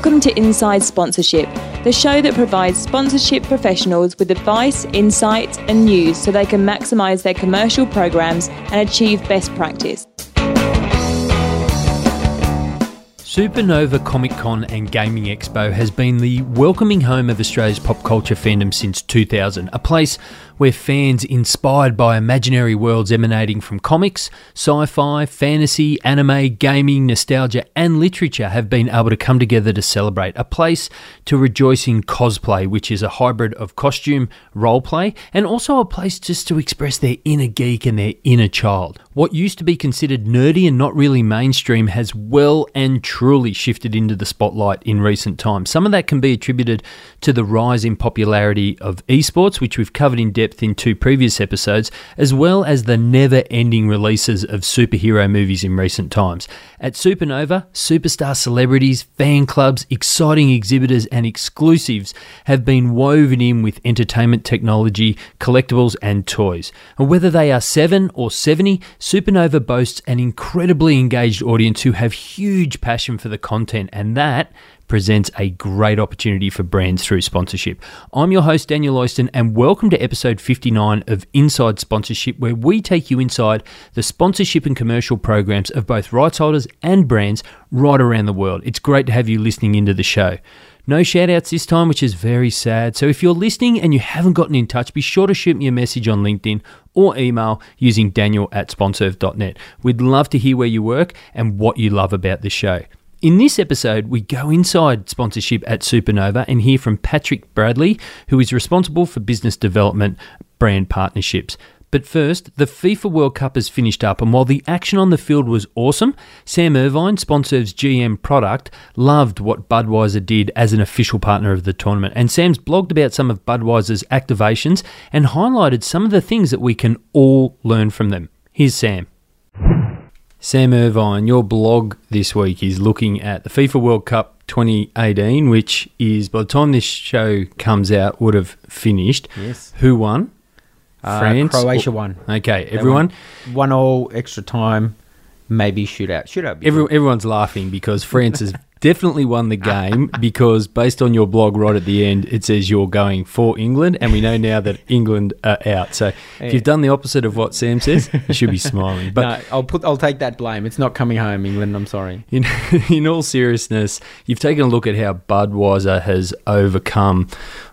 Welcome to Inside Sponsorship, the show that provides sponsorship professionals with advice, insights, and news so they can maximise their commercial programs and achieve best practice. Supernova Comic Con and Gaming Expo has been the welcoming home of Australia's pop culture fandom since 2000, a place where fans inspired by imaginary worlds emanating from comics, sci fi, fantasy, anime, gaming, nostalgia, and literature have been able to come together to celebrate. A place to rejoice in cosplay, which is a hybrid of costume, roleplay, and also a place just to express their inner geek and their inner child. What used to be considered nerdy and not really mainstream has well and truly shifted into the spotlight in recent times. Some of that can be attributed to the rise in popularity of esports, which we've covered in depth in two previous episodes, as well as the never ending releases of superhero movies in recent times. At Supernova, superstar celebrities, fan clubs, exciting exhibitors, and exclusives have been woven in with entertainment technology, collectibles, and toys. And whether they are 7 or 70, Supernova boasts an incredibly engaged audience who have huge passion for the content, and that presents a great opportunity for brands through sponsorship. I'm your host, Daniel Oyston, and welcome to episode 59 of Inside Sponsorship, where we take you inside the sponsorship and commercial programs of both rights holders and brands right around the world. It's great to have you listening into the show. No shout outs this time, which is very sad. So if you're listening and you haven't gotten in touch, be sure to shoot me a message on LinkedIn or email using daniel at sponserve.net. We'd love to hear where you work and what you love about the show. In this episode, we go inside sponsorship at Supernova and hear from Patrick Bradley, who is responsible for business development brand partnerships. But first, the FIFA World Cup has finished up, and while the action on the field was awesome, Sam Irvine, Sponserve's GM product, loved what Budweiser did as an official partner of the tournament. And Sam's blogged about some of Budweiser's activations and highlighted some of the things that we can all learn from them. Here's Sam. Sam Irvine, your blog this week is looking at the FIFA World Cup 2018, which is, by the time this show comes out, would have finished. Yes. Who won? Uh, France? Croatia won. Okay, They everyone. won. One all, extra time, maybe shootout. Shootout. Every, everyone's laughing because France has definitely won the game because based on your blog right at the end, it says you're going for England, and we know now that England are out. So if you've done the opposite of what Sam says, you should be smiling. But no, I'll put. I'll take that blame. It's not coming home, England. I'm sorry. in, in all seriousness, you've taken a look at how Budweiser has overcome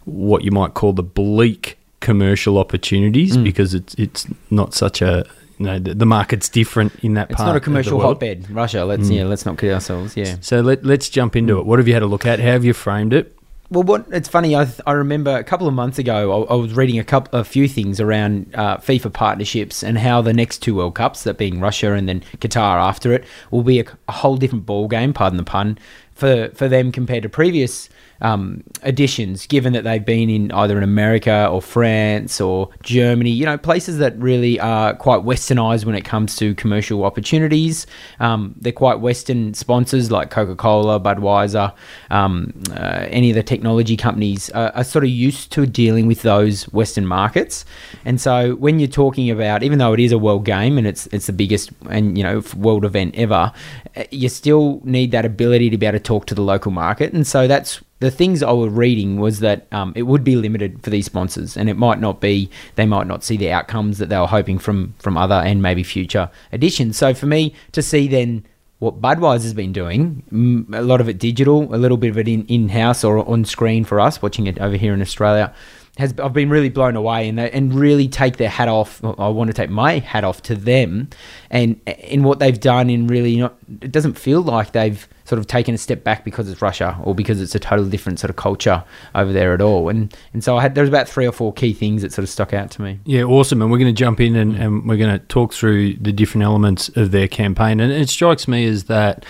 what you might call the bleak commercial opportunities Mm. because it's it's not such a you know the, the market's different in that It's part. not a commercial hotbed, Russia. Let's yeah. Let's not kid ourselves. Yeah. So let, let's jump into it. What have you had a look at? How have you framed it? Well, what it's funny. I, I remember a couple of months ago, I, I was reading a couple, a few things around uh, FIFA partnerships and how the next two World Cups, that being Russia and then Qatar after it, will be a, a whole different ball game. Pardon the pun. For for them compared to previous um, editions, given that they've been in either in America or France or Germany, you know, places that really are quite westernized when it comes to commercial opportunities. Um, they're quite Western sponsors like Coca Cola, Budweiser, um, uh, any of the technology companies are, are sort of used to dealing with those Western markets. And so when you're talking about, even though it is a world game and it's it's the biggest and you know world event ever, uh, you still need that ability to be able to talk to the local market. And so that's the things I was reading was that um, it would be limited for these sponsors, and it might not be. They might not see the outcomes that they were hoping from from other and maybe future editions. So for me to see then what Budweiser's been doing, a lot of it digital, a little bit of it in in house or on screen for us watching it over here in Australia. Has, I've been really blown away and they, and really take their hat off. I want to take my hat off to them, and in what they've done. In really, not it doesn't feel like they've sort of taken a step back because it's Russia or because it's a totally different sort of culture over there at all. And and so I had there's about three or four key things that sort of stuck out to me. Yeah, awesome. And we're going to jump in and, and we're going to talk through the different elements of their campaign. And it strikes me as that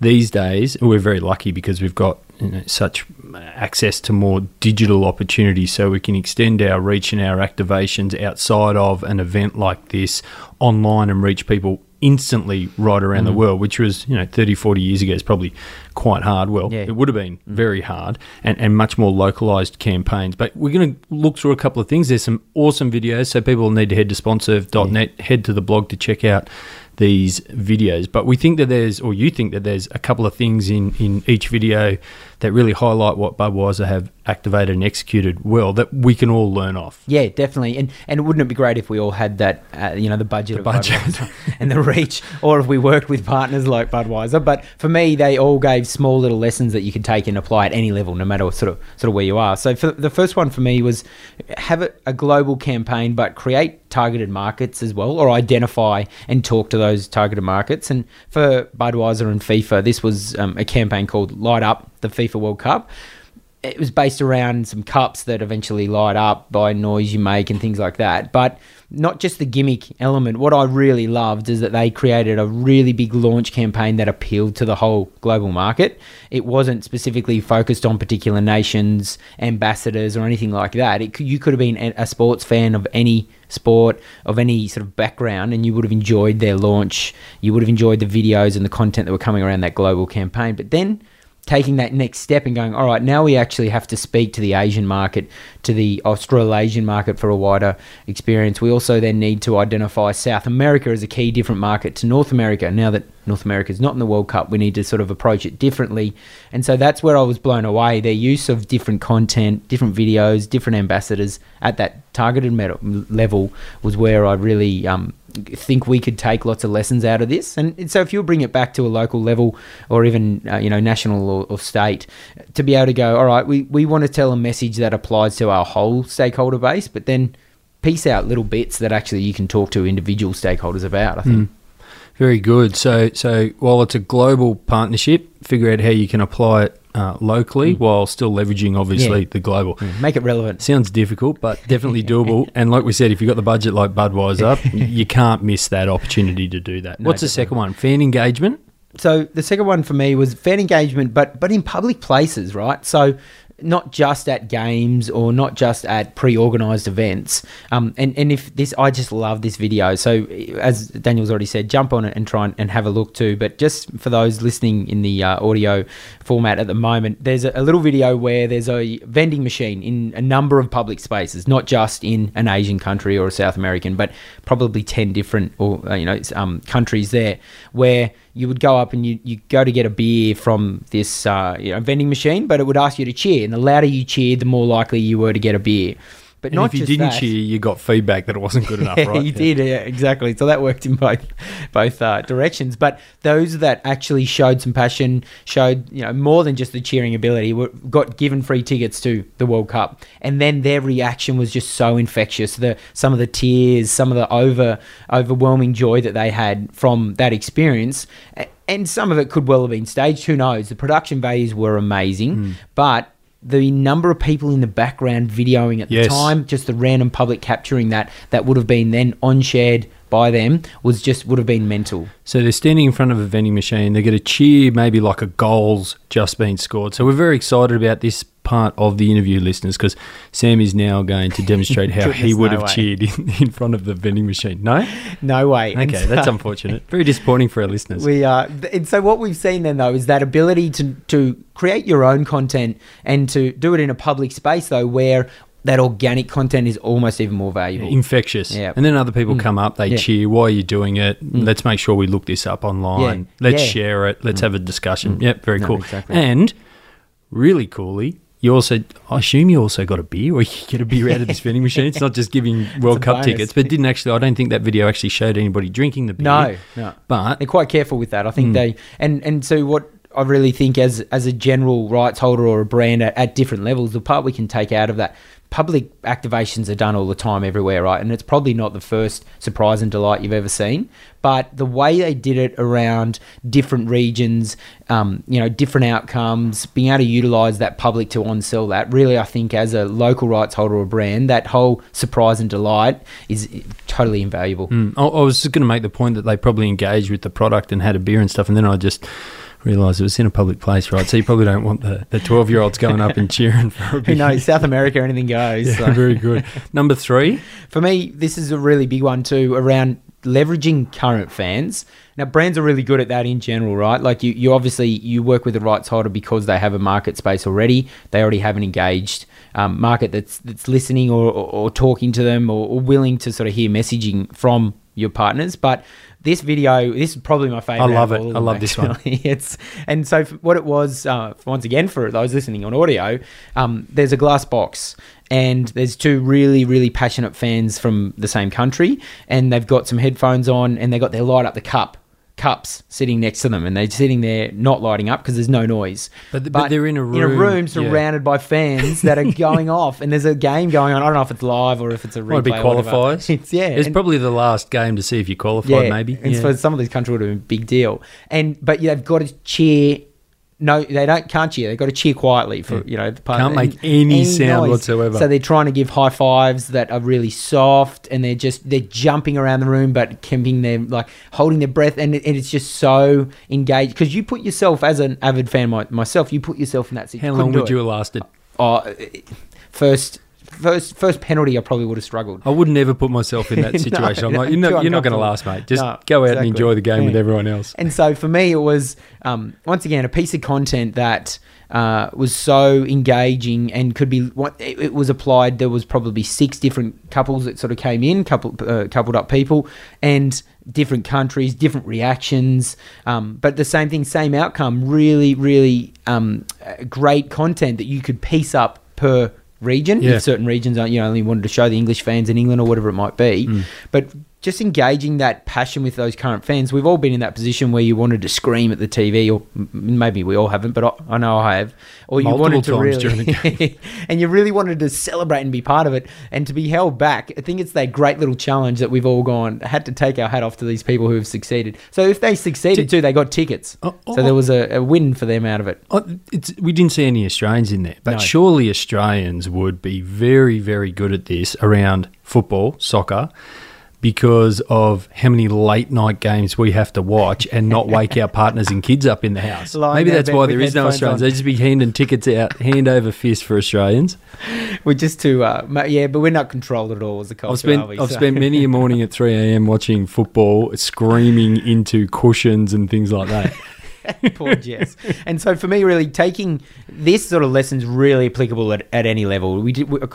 these days we're very lucky because we've got you know, such access to more digital opportunities so we can extend our reach and our activations outside of an event like this online and reach people instantly right around the mm. world which was you know 30 40 years ago is probably quite hard. Well Yeah. it would have been mm. very hard and, and much more localized campaigns. But we're going to look through a couple of things. There's some awesome videos so people need to head to sponserve.net head to the blog to check out these videos but we think that there's or you think that there's a couple of things in in each video that really highlight what Budweiser have activated and executed well that we can all learn off. Yeah, definitely. And and wouldn't it be great if we all had that, uh, you know, the budget, The budget. And the reach, or if we worked with partners like Budweiser. But for me, they all gave small little lessons that you could take and apply at any level, no matter sort of sort of where you are. So for the first one for me was have a, a global campaign, but create targeted markets as well, or identify and talk to those targeted markets. And for Budweiser and FIFA, this was um, a campaign called Light Up the FIFA World Cup it was based around some cups that eventually light up by noise you make and things like that. But not just the gimmick element. What I really loved is that they created a really big launch campaign that appealed to the whole global market. It wasn't specifically focused on particular nations, ambassadors, or anything like that. It, you could have been a a sports fan of any sport, of any sort of background, and you would have enjoyed their launch. You would have enjoyed the videos and the content that were coming around that global campaign. But then taking that next step and going, all right, now we actually have to speak to the Asian market, to the Australasian market for a wider experience. We also then need to identify South America as a key different market to North America. Now that North America is not in the World Cup, we need to sort of approach it differently. And so that's where I was blown away. Their use of different content, different videos, different ambassadors at that targeted level was where I really um, think we could take lots of lessons out of this. And, so if you bring it back to a local level or even uh, you know national or, or state, to be able to go, all right, we, we want to tell a message that applies to our whole stakeholder base, but then piece out little bits that actually you can talk to individual stakeholders about. I think. Very good. So, so while it's a global partnership, figure out how you can apply it uh, locally while still leveraging, obviously, Yeah. the global. Make it relevant. Sounds difficult, but definitely doable. and like we said, if you've got the budget like Budweiser, you can't miss that opportunity to do that. No, What's the second one? Fan engagement. so the second one for me was fan engagement, but but in public places, right? So not just at games or not just at pre-organized events. Um, and and if this, I just love this video. So as Daniel's already said, jump on it and try and, and have a look too. But just for those listening in the uh, audio format at the moment, there's a, a little video where there's a vending machine in a number of public spaces, not just in an Asian country or a South American, but probably ten different or uh, you know um, countries there where you would go up and you, you go to get a beer from this uh, you know, vending machine, but it would ask you to cheer, and the louder you cheered, the more likely you were to get a beer. But And not if you didn't that, cheer, you got feedback that it wasn't good enough, yeah, right? you did, yeah, exactly. So that worked in both both uh, directions. But those that actually showed some passion, showed you know more than just the cheering ability, were, got given free tickets to the World Cup, and then their reaction was just so infectious. The some of the tears, some of the over overwhelming joy that they had from that experience. And some of it could well have been staged. Who knows? The production values were amazing, Hmm. but the number of people in the background videoing at Yes. the time, just the random public capturing that, that would have been then on shared by them was just would have been mental. So they're standing in front of a vending machine. They're going to cheer maybe like a goal's just been scored. So we're very excited about this part of the interview, listeners, because Sam is now going to demonstrate how he would no have way. cheered in, in front of the vending machine. No? No way. Okay, that's unfortunate. Very disappointing for our listeners. We uh, th- and so what we've seen then though is that ability to to create your own content and to do it in a public space though where that organic content is almost even more valuable. Infectious. Yeah. And then other people mm. come up, they Yeah. cheer. Why are you doing it? Mm. Let's make sure we look this up online. Yeah. Let's Yeah. share it. Let's mm. have a discussion. Yep, very No, cool. exactly. And really coolly, you also, I assume you also got a beer or you get a beer out of this vending machine. It's not just giving World Cup bonus. tickets, but didn't actually, I don't think that video actually showed anybody drinking the beer. No, no. But They're quite careful with that. I think hmm. they and and so what I really think as as a general rights holder or a brand at, at different levels, the part we can take out of that public activations are done all the time everywhere, right? And it's probably not the first surprise and delight you've ever seen, but the way they did it around different regions, um, you know, different outcomes, being able to utilize that public to on sell that, really, I think as a local rights holder or brand, that whole surprise and delight is totally invaluable. Mm, I, I was just going to make the point that they probably engaged with the product and had a beer and stuff, and then I just realised it was in a public place, right? So you probably don't want the the twelve year olds going up and cheering for a Who knows? South America, anything goes. Yeah, so. very good. Number three, For me, this is a really big one too around leveraging current fans. Now, brands are really good at that in general, right? Like you, you obviously you work with the rights holder because they have a market space already. They already have an engaged um, market that's that's listening or, or, or talking to them or, or willing to sort of hear messaging from your partners. But this video, this is probably my favorite. I love it. I love this one. It's and so what it was uh, once again for those listening on audio, um, there's a glass box and there's two really really passionate fans from the same country, and they've got some headphones on and they got their light up the cup cups sitting next to them and they're sitting there not lighting up because there's no noise But th- but they're in a in a room, room yeah. surrounded by fans that are going off and there's a game going on i don't know if it's live or if it's a replay Might be qualifiers. it's yeah It's and- probably the last game to see if you qualify, maybe. and Yeah. for some of these countries, it would have been a big deal. And but yeah, they've got to cheer. No, they don't can't cheer. They've got to cheer quietly for mm. you know the part. Can't make any sound whatsoever. So they're trying to give high fives that are really soft, and they're just they're jumping around the room, but keeping their like holding their breath, and, it, and it's just so engaged because you put yourself as an avid fan my, myself, you put yourself in that situation. How long would you have lasted? Oh, first. First, first penalty, I probably would have struggled. I would never put myself in that No, situation. I'm like, you're not, you're not going to last, mate. Just No, go out and enjoy the game with everyone else. And so for me, it was um, once again a piece of content that uh, was so engaging and could be. What it, it was applied. There was probably six different couples that sort of came in, couple uh, coupled up people, and different countries, different reactions. Um, but the same thing, same outcome. Really, really um, great content that you could piece up per region. Yeah. If certain regions aren't, you know, only wanted to show the English fans in England or whatever it might be. Mm. But just engaging that passion with those current fans. We've all been in that position where you wanted to scream at the TV, or maybe we all haven't, but I, I know I have. Or you Multiple wanted to really, and you really wanted to celebrate and be part of it, and to be held back. I think it's that great little challenge that we've all gone had to take our hat off to these people who have succeeded. So if they succeeded Did- too, they got tickets. Oh, oh, so there oh. was a, a win for them out of it. Oh, It's, we didn't see any Australians in there, but No. surely Australians would be very, very good at this around football, soccer, because of how many late night games we have to watch and not wake our partners and kids up in the house. Lying Maybe that's why there is no Australians. on. They just be handing tickets out, hand over fist for Australians. We're just too, uh, yeah, but we're not controlled at all as a culture. I've spent we? I've So- spent many a morning at three a.m. watching football, screaming into cushions and things like that. Poor Jess. And so for me, really taking this sort of lessons really applicable at, at any level. We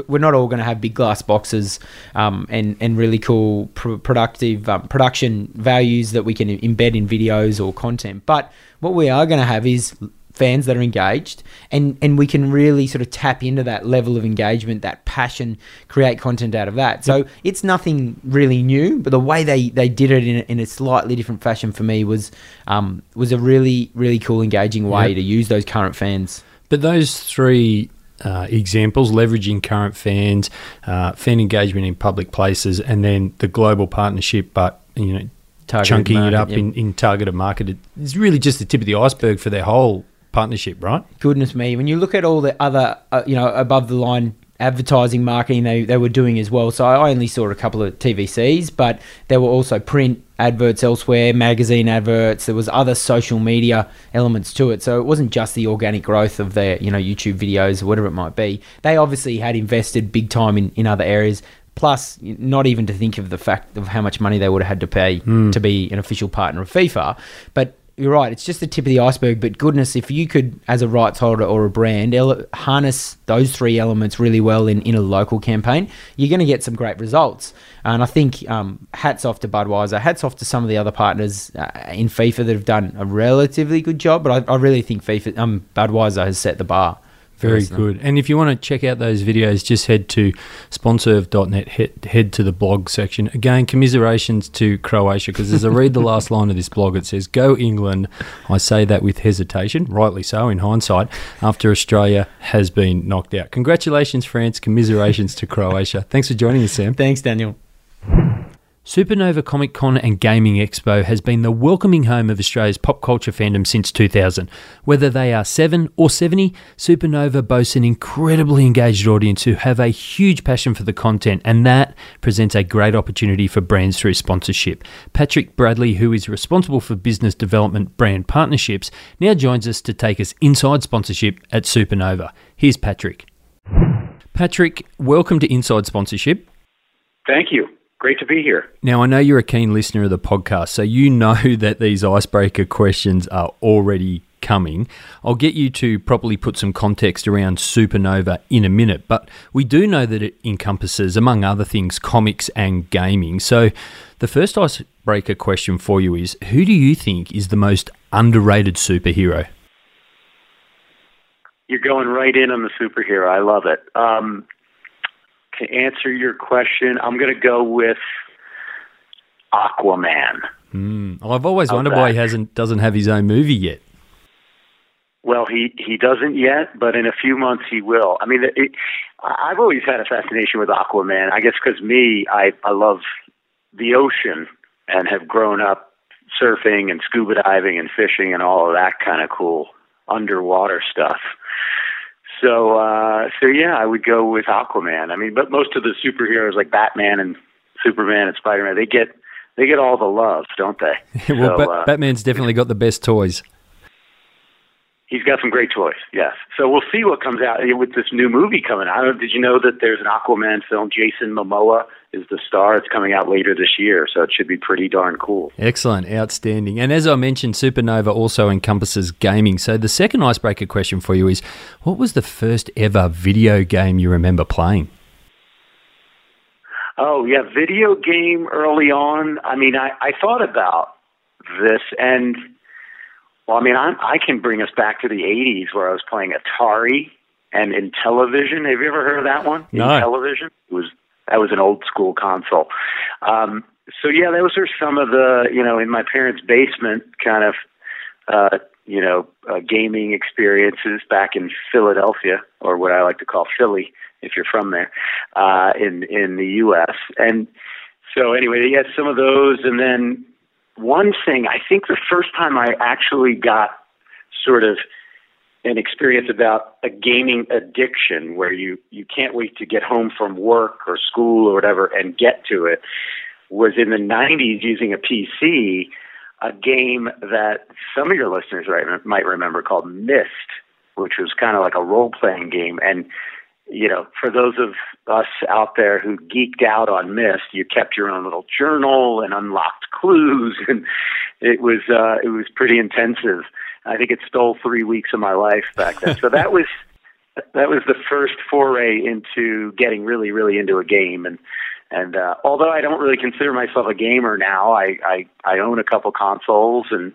we're not all going to have big glass boxes um, and and really cool pr- productive um, production values that we can embed in videos or content. But what we are going to have is fans that are engaged and and we can really sort of tap into that level of engagement that passion create content out of that so it's nothing really new but the way they they did it in a, in a slightly different fashion for me was um was a really really cool engaging way Yep. to use those current fans But those three uh, examples, leveraging current fans, uh, fan engagement in public places, and then the global partnership, but you know, Targeted chunking it up yep. in, in targeted market, it's really just the tip of the iceberg for their whole partnership, right? goodness me. When you look at all the other uh, you know above the line advertising marketing they, they were doing as well. So i only saw a couple of tvcs but there were also print adverts elsewhere magazine adverts. There was other social media elements to it. So it wasn't just the organic growth of their you know youtube videos or whatever it might be. They obviously had invested big time in, in other areas. Plus not even to think of the fact of how much money they would have had to pay to be an official partner of fifa. But you're right. It's just the tip of the iceberg. But goodness, if you could, as a rights holder or a brand, ele- harness those three elements really well in, in a local campaign, you're going to get some great results. And I think um, hats off to Budweiser. Hats off to some of the other partners uh, in FIFA that have done a relatively good job. But I, I really think FIFA, um, Budweiser has set the bar. Very um, good. And if you want to check out those videos, just head to sponserve.net, head, head to the blog section. Again, commiserations to Croatia, because as I read the last line of this blog, it says, Go England. I say that with hesitation, rightly so in hindsight, after Australia has been knocked out. Congratulations, France. Commiserations to Croatia. Thanks for joining us, Sam. Thanks, Daniel. Supernova Comic Con and Gaming Expo has been the welcoming home of Australia's pop culture fandom since 2000. Whether they are 7 or 70, Supernova boasts an incredibly engaged audience who have a huge passion for the content, and that presents a great opportunity for brands through sponsorship. Patrick Bradley, who is responsible for business development brand partnerships, now joins us to take us inside sponsorship at Supernova. Here's Patrick. Patrick, welcome to Inside Sponsorship. Thank you. Great to be here. Now, I know you're a keen listener of the podcast, so you know that these icebreaker questions are already coming. I'll get you to properly put some context around Supernova in a minute, but we do know that it encompasses, among other things, comics and gaming. So the first icebreaker question for you is who do you think is the most underrated superhero? You're going right in on the superhero. I love it. Um, to answer your question, I'm going to go with Aquaman. Mm. I've always wondered why he hasn't doesn't have his own movie yet. Well, he he doesn't yet, but in a few months he will. I mean, it, I've always had a fascination with Aquaman. I guess because me, I I love the ocean and have grown up surfing and scuba diving and fishing and all of that kind of cool underwater stuff. So uh so yeah, I would go with Aquaman. I mean, but most of the superheroes like Batman and Superman and Spider-Man, they get they get all the love, don't they? well, so, uh, Batman's definitely got the best toys. He's got some great toys, yes. So we'll see what comes out with this new movie coming out. Did you know that there's an Aquaman film? Jason Momoa is the star. It's coming out later this year, so it should be pretty darn cool. Excellent, outstanding. And as I mentioned, Supernova also encompasses gaming. So the second icebreaker question for you is what was the first ever video game you remember playing? Oh yeah, video game early on. I mean, I I thought about this, and well, I mean, I I can bring us back to the '80s where I was playing Atari and Intellivision. Have you ever heard of that one? No. Intellivision. It was that was an old school console. Um, so yeah, those are some of the you know in my parents' basement kind of uh, you know uh, gaming experiences back in Philadelphia or what I like to call Philly if you're from there, uh, in in the U.S. And so anyway, had some of those, and then one thing I think the first time I actually got sort of an experience about a gaming addiction where you you can't wait to get home from work or school or whatever and get to it was in the 90s using a PC a game that some of your listeners right, might remember called Myst which was kind of like a role playing game and you know, for those of us out there who geeked out on Myst, you kept your own little journal and unlocked clues, and it was uh, it was pretty intensive. I think it stole three weeks of my life back then. So that was that was the first foray into getting really, really into a game. And and uh, although I don't really consider myself a gamer now, I I, I own a couple consoles and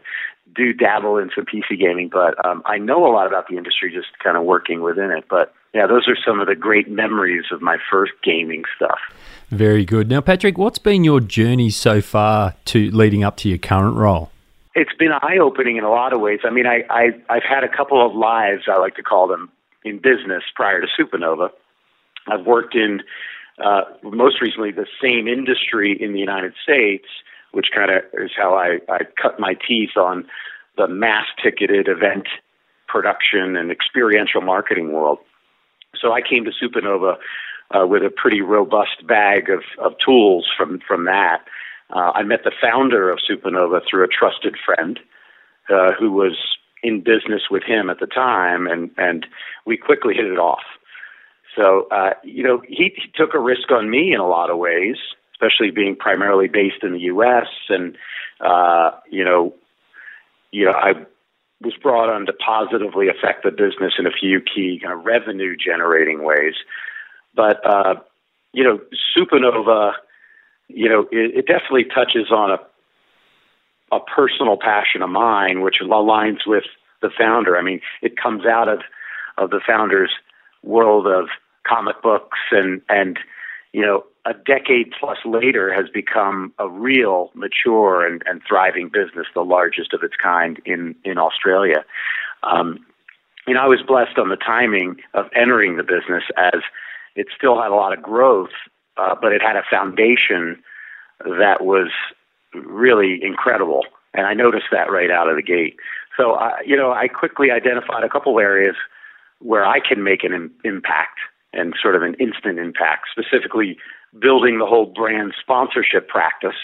do dabble in some PC gaming. But um, I know a lot about the industry, just kind of working within it. But yeah, those are some of the great memories of my first gaming stuff. Very good. Now, Patrick, what's been your journey so far to leading up to your current role? It's been eye opening in a lot of ways. I mean, I, I I've had a couple of lives, I like to call them, in business prior to Supernova. I've worked in uh, most recently the same industry in the United States, which kind of is how I, I cut my teeth on the mass ticketed event production and experiential marketing world. So I came to Supernova uh, with a pretty robust bag of, of tools from, from that. Uh, I met the founder of Supernova through a trusted friend uh, who was in business with him at the time, and, and we quickly hit it off. So, uh, you know, he, he took a risk on me in a lot of ways, especially being primarily based in the U.S. And, uh, you know, you know, I was brought on to positively affect the business in a few key kind of revenue generating ways. But uh, you know, Supernova, you know, it, it definitely touches on a a personal passion of mine, which aligns with the founder. I mean, it comes out of of the founder's world of comic books and and you know a decade plus later has become a real mature and, and thriving business, the largest of its kind in in Australia. Um, you know, I was blessed on the timing of entering the business as it still had a lot of growth, uh, but it had a foundation that was really incredible, and I noticed that right out of the gate. So, uh, you know, I quickly identified a couple areas where I can make an Im- impact and sort of an instant impact, specifically building the whole brand sponsorship practice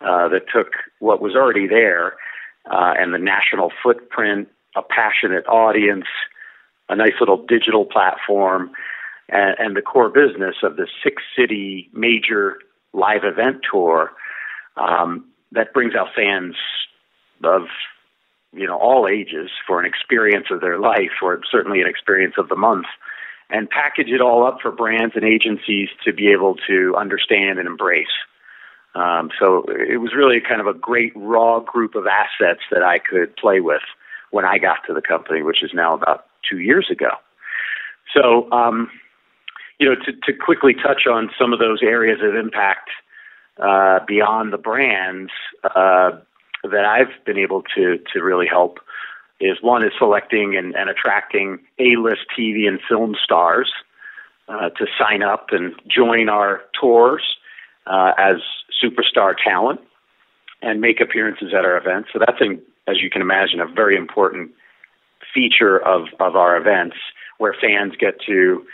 uh, that took what was already there uh, and the national footprint, a passionate audience, a nice little digital platform, and, and the core business of the six city major live event tour um, that brings out fans of you know all ages for an experience of their life or certainly an experience of the month and package it all up for brands and agencies to be able to understand and embrace um, so it was really kind of a great raw group of assets that I could play with when I got to the company, which is now about two years ago. So, um, you know, to, to quickly touch on some of those areas of impact uh, beyond the brands uh, that I've been able to to really help is one is selecting and, and attracting A-list TV and film stars uh, to sign up and join our tours uh, as superstar talent and make appearances at our events. So that's, a, as you can imagine, a very important feature of, of our events where fans get to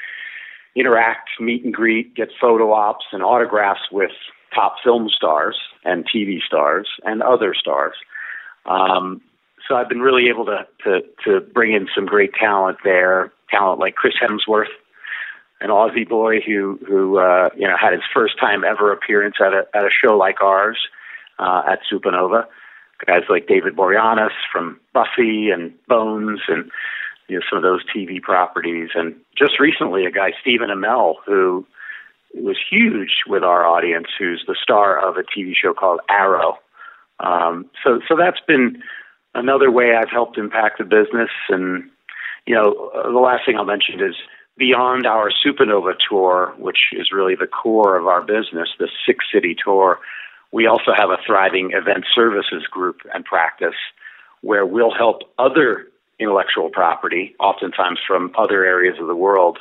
interact, meet and greet, get photo ops and autographs with top film stars and TV stars and other stars. Um, so I've been really able to, to, to bring in some great talent there, talent like Chris Hemsworth, an Aussie boy who who uh, you know had his first time ever appearance at a at a show like ours uh, at Supernova. Guys like David Boreanaz from Buffy and Bones and you know some of those TV properties, and just recently a guy Stephen Amell who was huge with our audience, who's the star of a TV show called Arrow. Um, so so that's been another way I've helped impact the business, and you know the last thing I'll mention is beyond our Supernova tour, which is really the core of our business, the six city tour, we also have a thriving event services group and practice where we'll help other intellectual property, oftentimes from other areas of the world,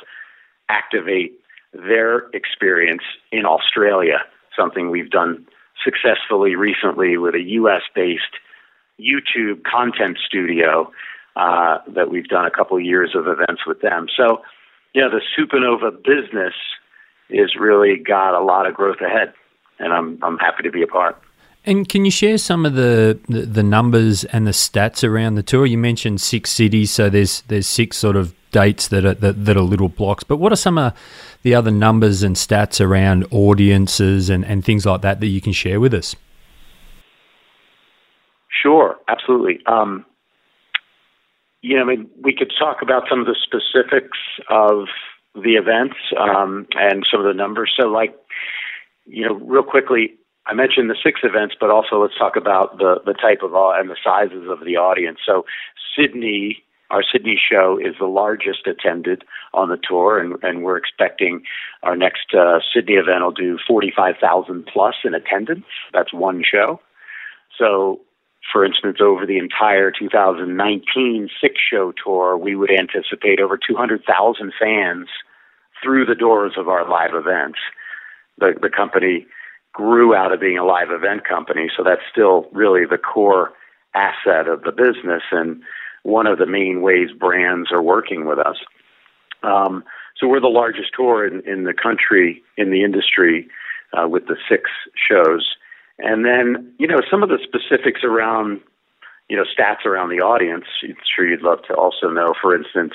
activate their experience in Australia, something we've done successfully recently with a US based YouTube content studio uh, that we've done a couple years of events with them. So you know, the Supernova business is really got a lot of growth ahead, and I'm I'm happy to be a part. And can you share some of the, the, the numbers and the stats around the tour? You mentioned six cities, so there's there's six sort of dates that are that, that are little blocks. But what are some of the other numbers and stats around audiences and, and things like that that you can share with us? Sure, absolutely. Um, you know, I mean, we could talk about some of the specifics of the events um, and some of the numbers. So, like, you know, real quickly, I mentioned the six events, but also let's talk about the the type of and the sizes of the audience. So, Sydney, our Sydney show is the largest attended on the tour, and, and we're expecting our next uh, Sydney event will do forty five thousand plus in attendance. That's one show. So for instance, over the entire 2019 six show tour, we would anticipate over 200,000 fans through the doors of our live events. The, the company grew out of being a live event company, so that's still really the core asset of the business and one of the main ways brands are working with us. Um, so we're the largest tour in, in the country, in the industry, uh, with the six shows. And then, you know, some of the specifics around, you know, stats around the audience, I'm sure you'd love to also know, for instance,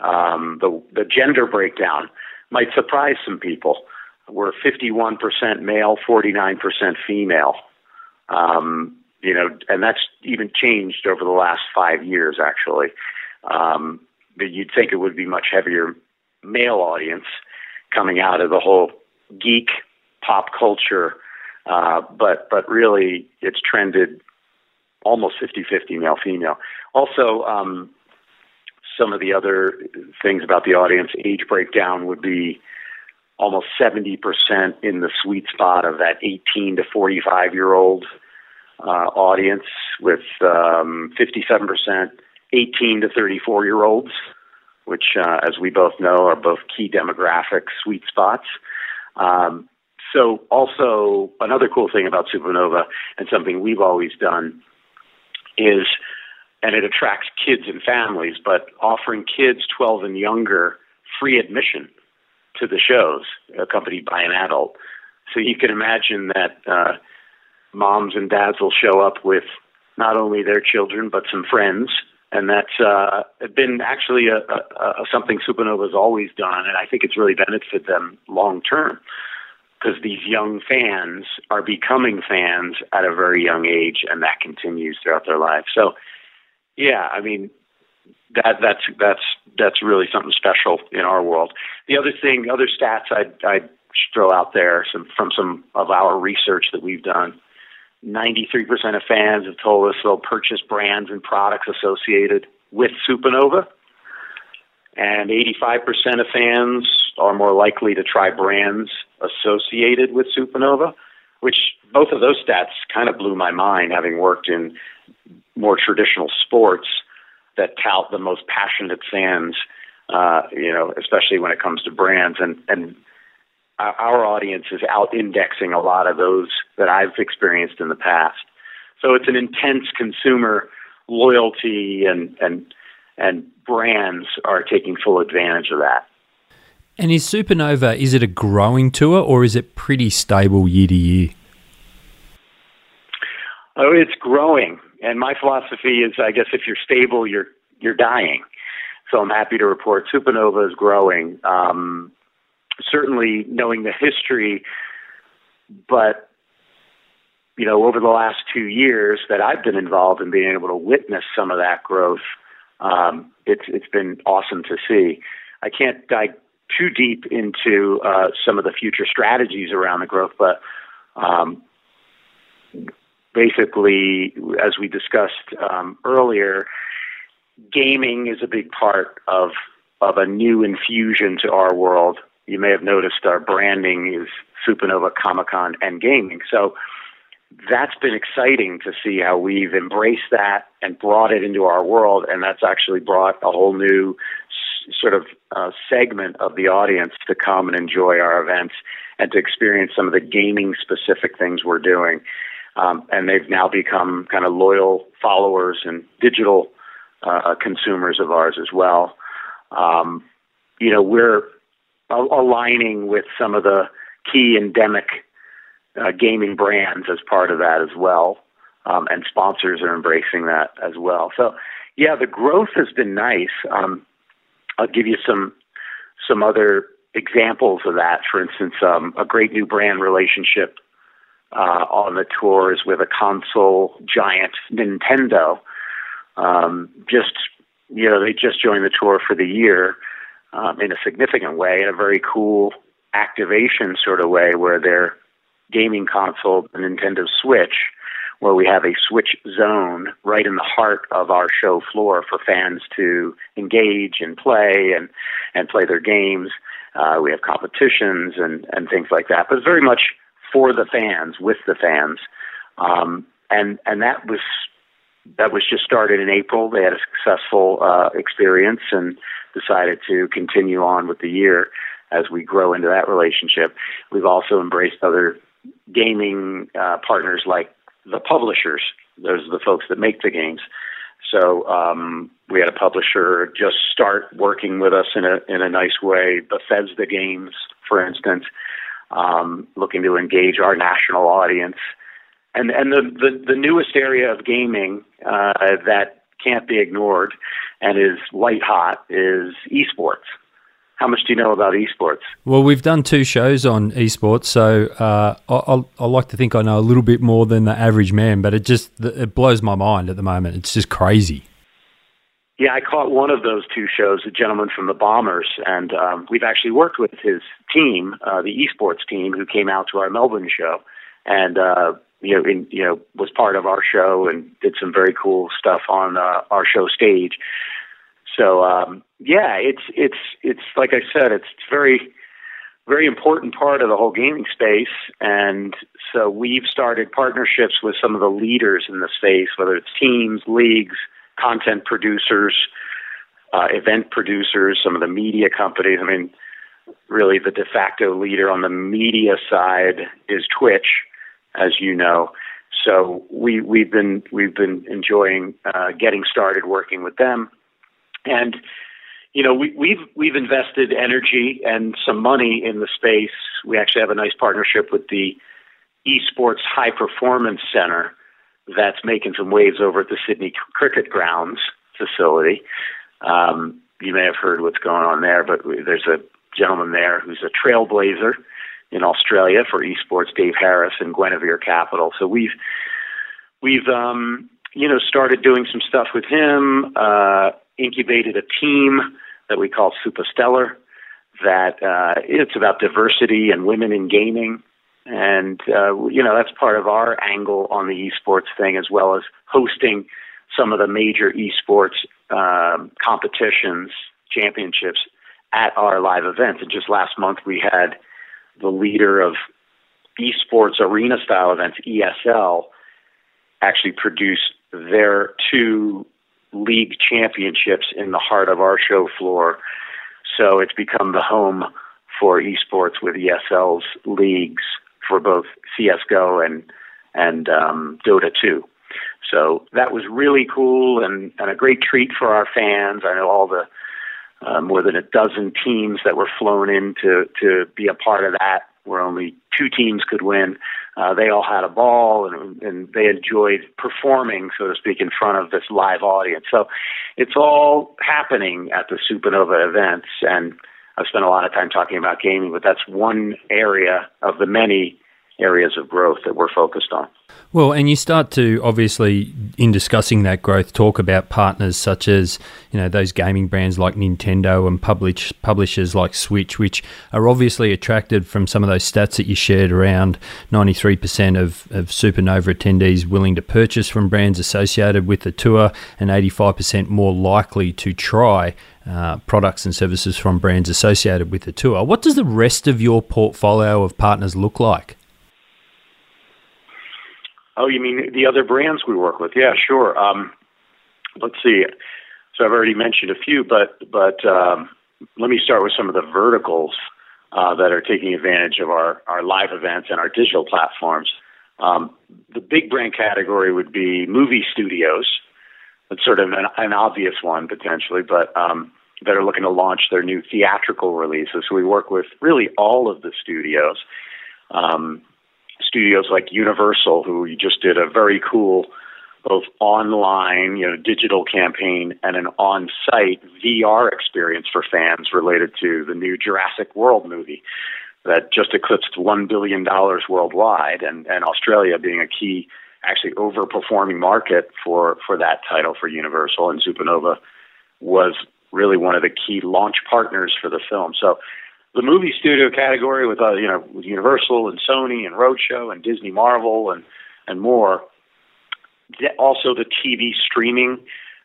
um, the, the gender breakdown might surprise some people. We're 51% male, 49% female. Um, you know, and that's even changed over the last five years, actually. Um, but you'd think it would be much heavier male audience coming out of the whole geek pop culture uh, but but really, it's trended almost 50-50 male female. Also, um, some of the other things about the audience age breakdown would be almost 70% in the sweet spot of that 18 to 45 year old uh, audience, with um, 57% 18 to 34 year olds, which, uh, as we both know, are both key demographic sweet spots. Um, so, also another cool thing about Supernova and something we've always done is, and it attracts kids and families, but offering kids 12 and younger free admission to the shows, accompanied by an adult. So you can imagine that uh, moms and dads will show up with not only their children but some friends, and that's uh, been actually a, a, a something Supernova's always done, and I think it's really benefited them long term because these young fans are becoming fans at a very young age, and that continues throughout their lives. So, yeah, I mean that that's that's that's really something special in our world. The other thing, other stats I'd, I'd throw out there some, from some of our research that we've done. 93% of fans have told us they'll purchase brands and products associated with Supernova. And 85% of fans are more likely to try brands associated with Supernova, which both of those stats kind of blew my mind having worked in more traditional sports that tout the most passionate fans, uh, you know, especially when it comes to brands. And, and our audience is out indexing a lot of those that I've experienced in the past. So it's an intense consumer loyalty and, and, and brands are taking full advantage of that. And is Supernova, is it a growing tour or is it pretty stable year to year? Oh, it's growing. And my philosophy is I guess if you're stable, you're you're dying. So I'm happy to report Supernova is growing. Um, certainly knowing the history, but you know, over the last two years that I've been involved in being able to witness some of that growth, um, it's it's been awesome to see. I can't dive too deep into uh, some of the future strategies around the growth, but um, basically, as we discussed um, earlier, gaming is a big part of of a new infusion to our world. You may have noticed our branding is Supernova Comic Con and gaming. So that's been exciting to see how we've embraced that and brought it into our world, and that's actually brought a whole new sort of uh, segment of the audience to come and enjoy our events and to experience some of the gaming specific things we're doing. Um, and they've now become kind of loyal followers and digital uh, consumers of ours as well. Um, you know, we're aligning with some of the key endemic uh, gaming brands as part of that as well, um, and sponsors are embracing that as well. So, yeah, the growth has been nice. Um, I'll give you some some other examples of that. For instance, um, a great new brand relationship uh, on the tours with a console giant, Nintendo. Um, just you know, they just joined the tour for the year um, in a significant way, in a very cool activation sort of way, where their gaming console, the Nintendo Switch, where we have a Switch zone right in the heart of our show floor for fans to engage and play and and play their games. Uh, we have competitions and and things like that, but very much for the fans, with the fans, um, and and that was that was just started in April. They had a successful uh, experience and decided to continue on with the year as we grow into that relationship. We've also embraced other gaming uh, partners like the publishers. Those are the folks that make the games. So um, we had a publisher just start working with us in a in a nice way. Bethesda Games, for instance, um, looking to engage our national audience. And and the the, the newest area of gaming uh, that can't be ignored and is white hot is esports. How much do you know about esports? Well, we've done two shows on esports, so uh, I, I, like to think I know a little bit more than the average man, but it just it blows my mind at the moment. It's just crazy. Yeah, I caught one of those two shows, a gentleman from the Bombers, and um, we've actually worked with his team, uh, the esports team, who came out to our Melbourne show, and uh, you know, in, you know, was part of our show and did some very cool stuff on uh, our show stage. So um, yeah, it's it's it's like I said, it's very very important part of the whole gaming space, and so we've started partnerships with some of the leaders in the space, whether it's teams, leagues content producers, uh, event producers, some of the media companies. I mean, really the de facto leader on the media side is Twitch, as you know. So we we've been we've been enjoying uh, getting started working with them, and you know we, we've we've invested energy and some money in the space. We actually have a nice partnership with the Esports High Performance Center, that's making some waves over at the Sydney Cricket Grounds facility. Um, you may have heard what's going on there, but there's a gentleman there who's a trailblazer in Australia for esports, Dave Harris and Guinevere Capital. So we've we've um, you know, started doing some stuff with him, uh, incubated a team that we call Superstellar that uh, it's about diversity and women in gaming. And, uh, you know, that's part of our angle on the esports thing, as well as hosting some of the major esports um, competitions, championships at our live events. And just last month, we had the leader of esports arena style events, ESL, actually produce their two league championships in the heart of our show floor. So it's become the home for esports with ESL's leagues for both CS:GO and and um, Dota 2. So that was really cool and, and a great treat for our fans. I know all the uh, more than a dozen teams that were flown in to to be a part of that, where only two teams could win. Uh, they all had a ball and, and they enjoyed performing, so to speak, in front of this live audience. So it's all happening at the Supernova events, and I've spent a lot of time talking about gaming, but that's one area of the many areas of growth that we're focused on. Well, and you start to obviously, in discussing that growth, talk about partners such as you know those gaming brands like Nintendo and publish, publishers like Switch, which are obviously attracted from some of those stats that you shared around 93% of, of Supernova attendees willing to purchase from brands associated with the tour, and 85% more likely to try uh, products and services from brands associated with the tour. What does the rest of your portfolio of partners look like? Oh, you mean the other brands we work with? Yeah, sure. Um, let's see. So I've already mentioned a few, but but um, let me start with some of the verticals uh, that are taking advantage of our our live events and our digital platforms. Um, the big brand category would be movie studios. That's sort of an, an obvious one potentially, but um, that are looking to launch their new theatrical releases. So we work with really all of the studios. Um, studios like Universal, who just did a very cool both online, you know, digital campaign and an on-site VR experience for fans related to the new Jurassic World movie that just eclipsed one billion dollars worldwide, and and Australia being a key, actually overperforming market for for that title for Universal and Supernova was really one of the key launch partners for the film. So the movie studio category with uh, you know with Universal and Sony and Roadshow and Disney Marvel and and more. Also the TV streaming,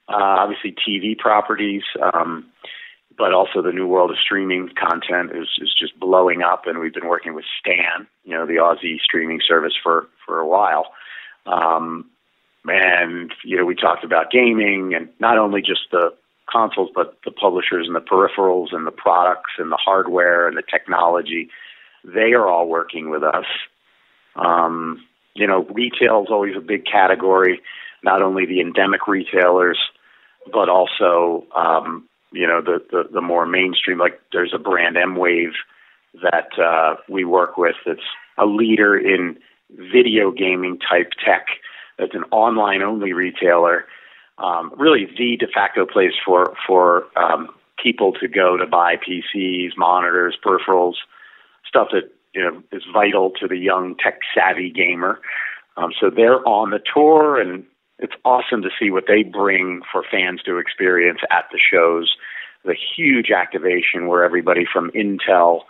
uh, obviously TV properties, um, but also the new world of streaming content is is just blowing up, and we've been working with Stan, you know, the Aussie streaming service for for a while. Um, and you know, we talked about gaming and not only just the consoles, but the publishers and the peripherals and the products and the hardware and the technology, they are all working with us. Um, you know, retail is always a big category, not only the endemic retailers, but also, um, you know, the, the, the more mainstream, like there's a brand Mwave that uh, we work with that's a leader in video gaming type tech. That's an online only retailer um, really the de facto place for for um, people to go to buy PCs, monitors, peripherals, stuff that you know is vital to the young tech savvy gamer. Um, so they're on the tour, and it's awesome to see what they bring for fans to experience at the shows. The huge activation where everybody from Intel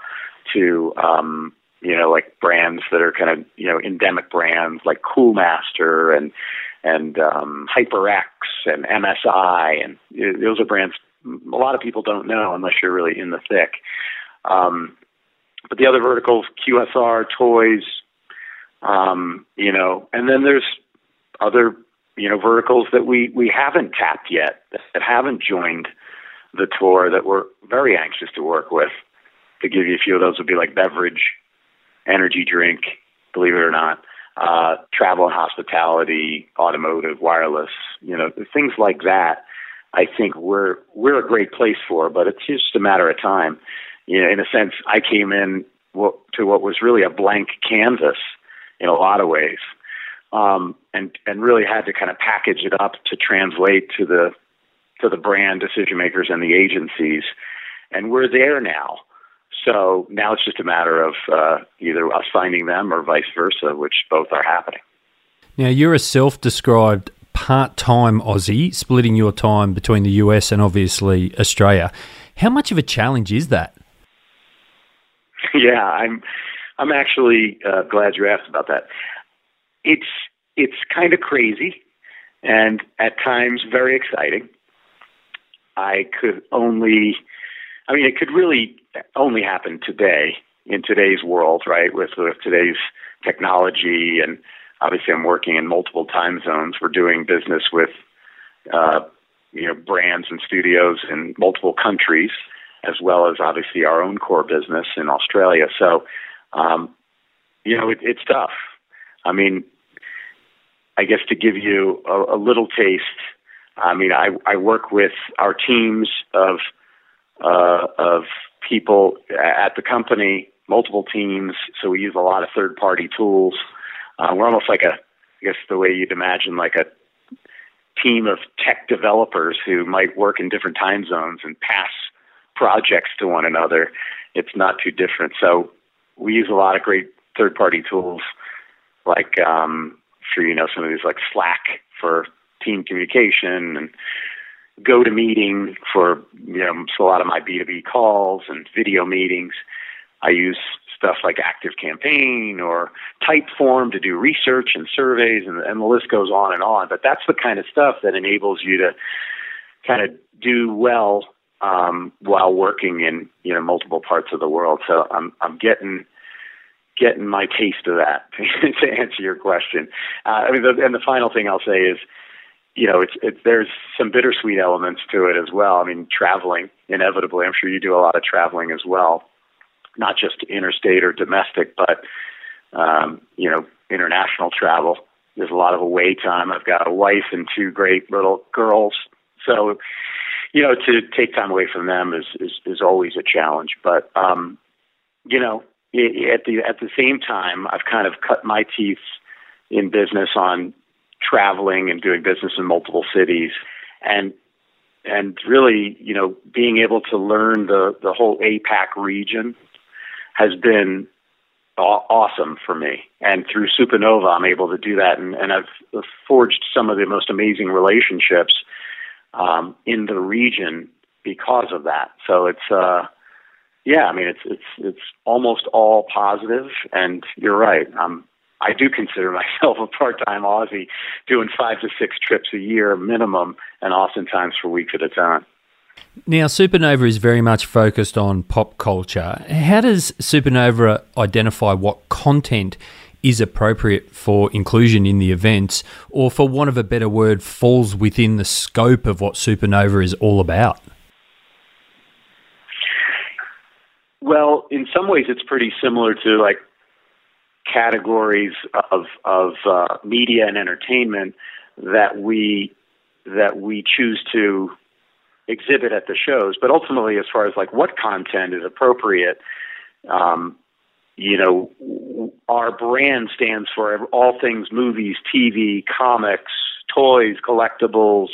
to um, you know like brands that are kind of you know endemic brands like Coolmaster and and um, HyperX and MSI, and those are brands a lot of people don't know unless you're really in the thick. Um, but the other verticals, QSR, toys, um, you know, and then there's other you know verticals that we we haven't tapped yet that haven't joined the tour that we're very anxious to work with. To give you a few of those would be like beverage, energy drink, believe it or not uh, travel and hospitality, automotive, wireless, you know, things like that. I think we're we're a great place for, but it's just a matter of time. You know, in a sense, I came in to what was really a blank canvas in a lot of ways, um, and and really had to kind of package it up to translate to the to the brand decision makers and the agencies, and we're there now. So now it's just a matter of uh, either us finding them or vice versa, which both are happening. Now, you're a self described part time Aussie, splitting your time between the US and obviously Australia. How much of a challenge is that? Yeah, I'm. I'm actually uh, glad you asked about that. It's it's kind of crazy, and at times very exciting. I could only, I mean, it could really only happen today in today's world, right? With, with today's technology, and obviously, I'm working in multiple time zones. We're doing business with, uh, you know, brands and studios in multiple countries, as well as obviously our own core business in Australia. So, um, you know, it, it's tough. I mean, I guess to give you a, a little taste, I mean, I, I work with our teams of uh, of people at the company, multiple teams. So we use a lot of third party tools. Uh, we're almost like a, I guess the way you'd imagine like a team of tech developers who might work in different time zones and pass projects to one another. It's not too different. So we use a lot of great third party tools like um, sure you know some of these like Slack for team communication and GoToMeeting for you know a lot of my B2B calls and video meetings. I use stuff like ActiveCampaign or Typeform to do research and surveys, and, and the list goes on and on. But that's the kind of stuff that enables you to kind of do well um, while working in you know multiple parts of the world. So I'm I'm getting getting my taste of that to answer your question. Uh, I mean, the, and the final thing I'll say is, you know, it's, it's there's some bittersweet elements to it as well. I mean, traveling inevitably. I'm sure you do a lot of traveling as well, not just interstate or domestic, but um, you know, international travel. There's a lot of away time. I've got a wife and two great little girls, so you know, to take time away from them is is, is always a challenge. But um, you know, at the at the same time, I've kind of cut my teeth in business on traveling and doing business in multiple cities, and and really, you know, being able to learn the the whole APAC region has been awesome for me. And through Supernova, I'm able to do that, and, and I've forged some of the most amazing relationships um, in the region because of that. So it's uh, yeah, I mean it's it's it's almost all positive, and you're right. Um, I do consider myself a part-time Aussie, doing five to six trips a year minimum, and oftentimes for weeks at a time. Now, Supernova is very much focused on pop culture. How does Supernova identify what content is appropriate for inclusion in the events, or for want of a better word, falls within the scope of what Supernova is all about? Well, in some ways, it's pretty similar to like categories of of uh, media and entertainment that we that we choose to exhibit at the shows. But ultimately, as far as like what content is appropriate, um, you know, our brand stands for all things movies, TV, comics, toys, collectibles,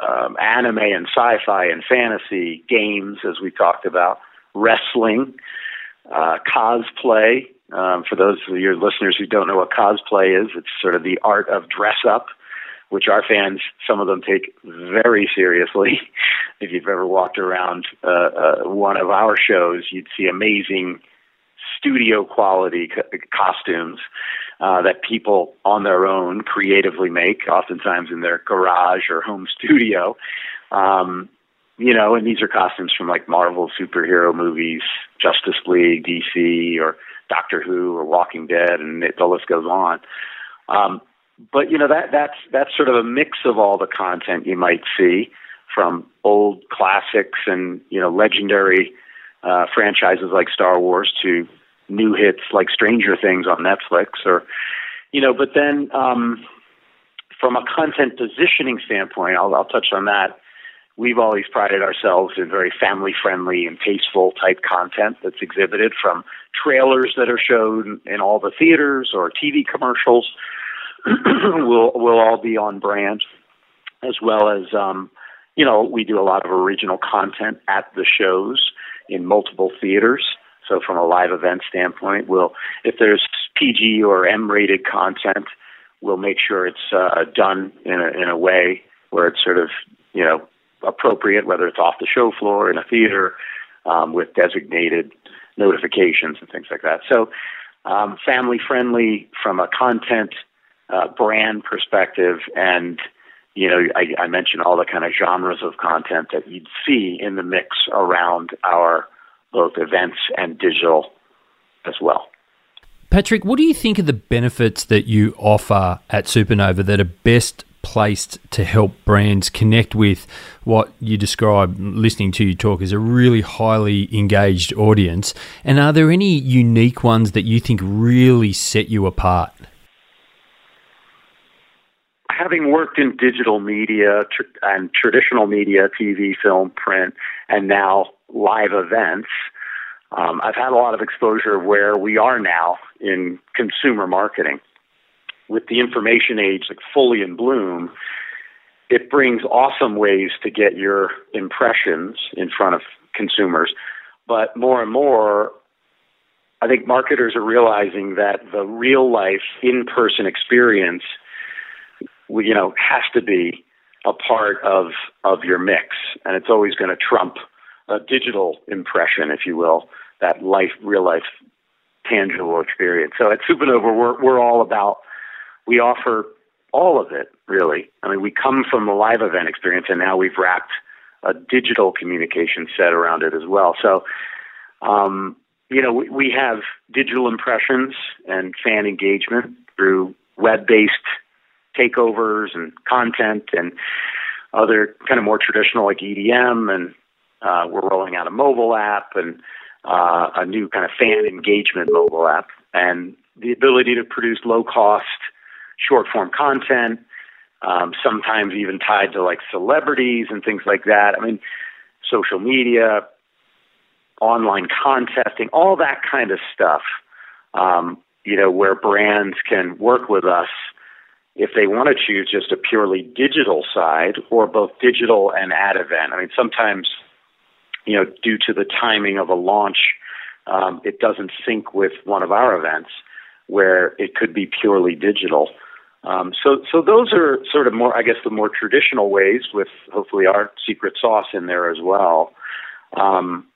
um, anime and sci-fi and fantasy, games, as we talked about wrestling, uh, cosplay. Um, for those of your listeners who don't know what cosplay is, it's sort of the art of dress up, which our fans, some of them take very seriously. if you've ever walked around uh, uh, one of our shows, you'd see amazing studio quality co- costumes uh, that people on their own creatively make, oftentimes in their garage or home studio. Um, you know, and these are costumes from like Marvel superhero movies, Justice League, DC, or Doctor Who, or Walking Dead, and it, the list goes on. Um, but you know that that's that's sort of a mix of all the content you might see from old classics and you know legendary uh, franchises like Star Wars to new hits like Stranger Things on Netflix, or you know. But then um, from a content positioning standpoint, I'll, I'll touch on that we've always prided ourselves in very family friendly and tasteful type content that's exhibited from trailers that are shown in all the theaters or TV commercials. Will will all be on brand as well as um you know we do a lot of original content at the shows in multiple theaters. So from a live event standpoint we'll if there's PG or M rated content we'll make sure it's uh, done in a, in a way where it's sort of, you know, appropriate, whether it's off the show floor in a theater um, with designated notifications and things like that. So, um, family friendly from a content uh, brand perspective, and you know, I, I mentioned all the kind of genres of content that you'd see in the mix around our both events and digital as well. Patrick, what do you think are the benefits that you offer at Supernova that are best placed to help brands connect with what you describe listening to you talk as a really highly engaged audience? And are there any unique ones that you think really set you apart? Having worked in digital media tr- and traditional media, TV, film, print, and now live events, um, I've had a lot of exposure where we are now in consumer marketing. With the information age like fully in bloom, it brings awesome ways to get your impressions in front of consumers. But more and more, I think marketers are realizing that the real life in person experience, you know, has to be a part of of your mix, and it's always going to trump a digital impression, if you will, that life, real life, tangible experience. So at Supernova, we're we're all about we offer all of it, really. I mean, we come from the live event experience, and now we've wrapped a digital communication set around it as well. So, um, you know, we, we have digital impressions and fan engagement through web-based takeovers and content and other kind of more traditional like EDM, and uh, we're rolling out a mobile app and uh, a new kind of fan engagement mobile app, and the ability to produce low-cost short form content, um, sometimes even tied to like celebrities and things like that. I mean, social media, online contesting, all that kind of stuff. Um, you know, where brands can work with us if they want to choose just a purely digital side or both digital and ad event. I mean, sometimes, you know, due to the timing of a launch, um, it doesn't sync with one of our events where it could be purely digital. Um, so, so those are sort of more, I guess, the more traditional ways, with hopefully our secret sauce in there as well. Um,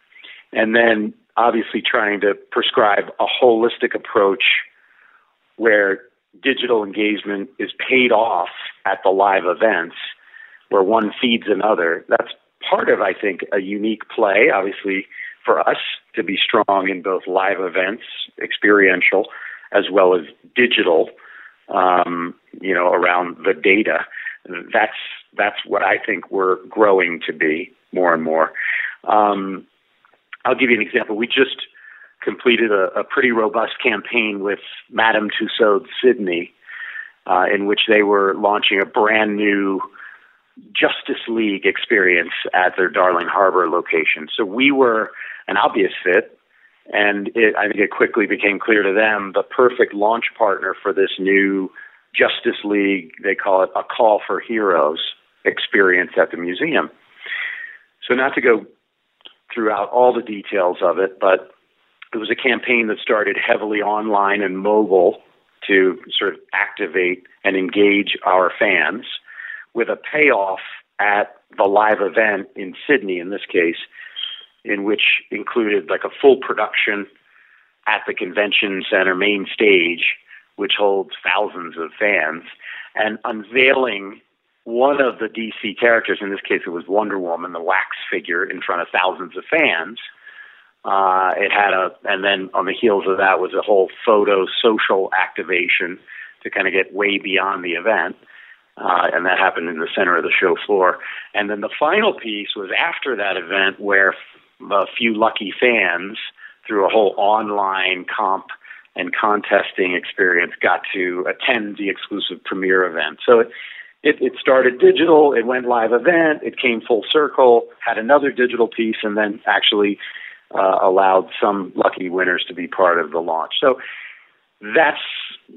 and then, obviously, trying to prescribe a holistic approach where digital engagement is paid off at the live events, where one feeds another. That's part of, I think, a unique play. Obviously, for us to be strong in both live events, experiential, as well as digital um, you know, around the data. That's that's what I think we're growing to be more and more. Um, I'll give you an example. We just completed a, a pretty robust campaign with Madame Tussauds Sydney, uh, in which they were launching a brand new Justice League experience at their Darling Harbour location. So we were an obvious fit and it, I think it quickly became clear to them the perfect launch partner for this new Justice League, they call it a call for heroes experience at the museum. So, not to go throughout all the details of it, but it was a campaign that started heavily online and mobile to sort of activate and engage our fans with a payoff at the live event in Sydney, in this case, in which included like a full production at the convention center main stage, which holds thousands of fans, and unveiling one of the DC characters, in this case it was Wonder Woman, the wax figure, in front of thousands of fans. Uh, it had a, and then on the heels of that was a whole photo social activation to kind of get way beyond the event. Uh, and that happened in the center of the show floor. And then the final piece was after that event, where a few lucky fans through a whole online comp and contesting experience got to attend the exclusive premiere event. So it, it, it started digital, it went live event, it came full circle, had another digital piece, and then actually uh, allowed some lucky winners to be part of the launch. So that's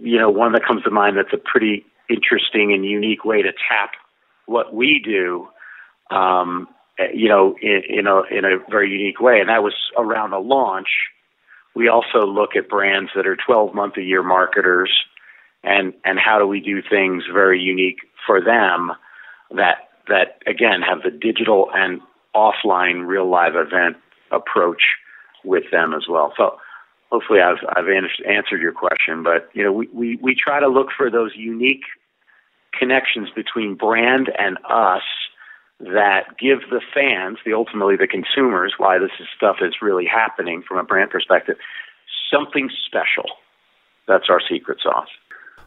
you know one that comes to mind. That's a pretty interesting and unique way to tap what we do um, Eh, you know, in, in a in a very unique way, and that was around a launch. We also look at brands that are 12 month a year marketers and and how do we do things very unique for them that that again have the digital and offline real live event approach with them as well. So hopefully I've I've answered your question, but you know we, we, we try to look for those unique connections between brand and us that give the fans, the ultimately the consumers, why this is stuff is really happening from a brand perspective, something special. That's our secret sauce.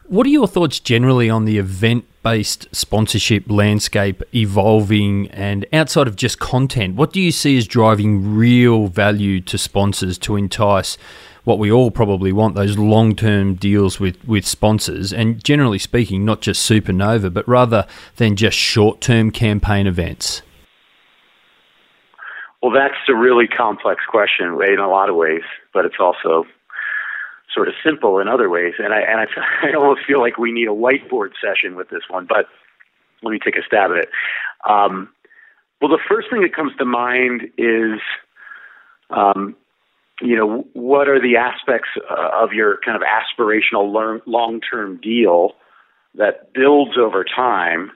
What are your thoughts generally on the event based sponsorship landscape evolving and outside of just content? What do you see as driving real value to sponsors to entice what we all probably want those long term deals with, with sponsors? And generally speaking, not just Supernova, but rather than just short term campaign events? Well, that's a really complex question in a lot of ways, but it's also sort of simple in other ways. And I and I, I almost feel like we need a whiteboard session with this one. But let me take a stab at it. Um, well, the first thing that comes to mind is, um, you know, what are the aspects uh, of your kind of aspirational long-term deal that builds over time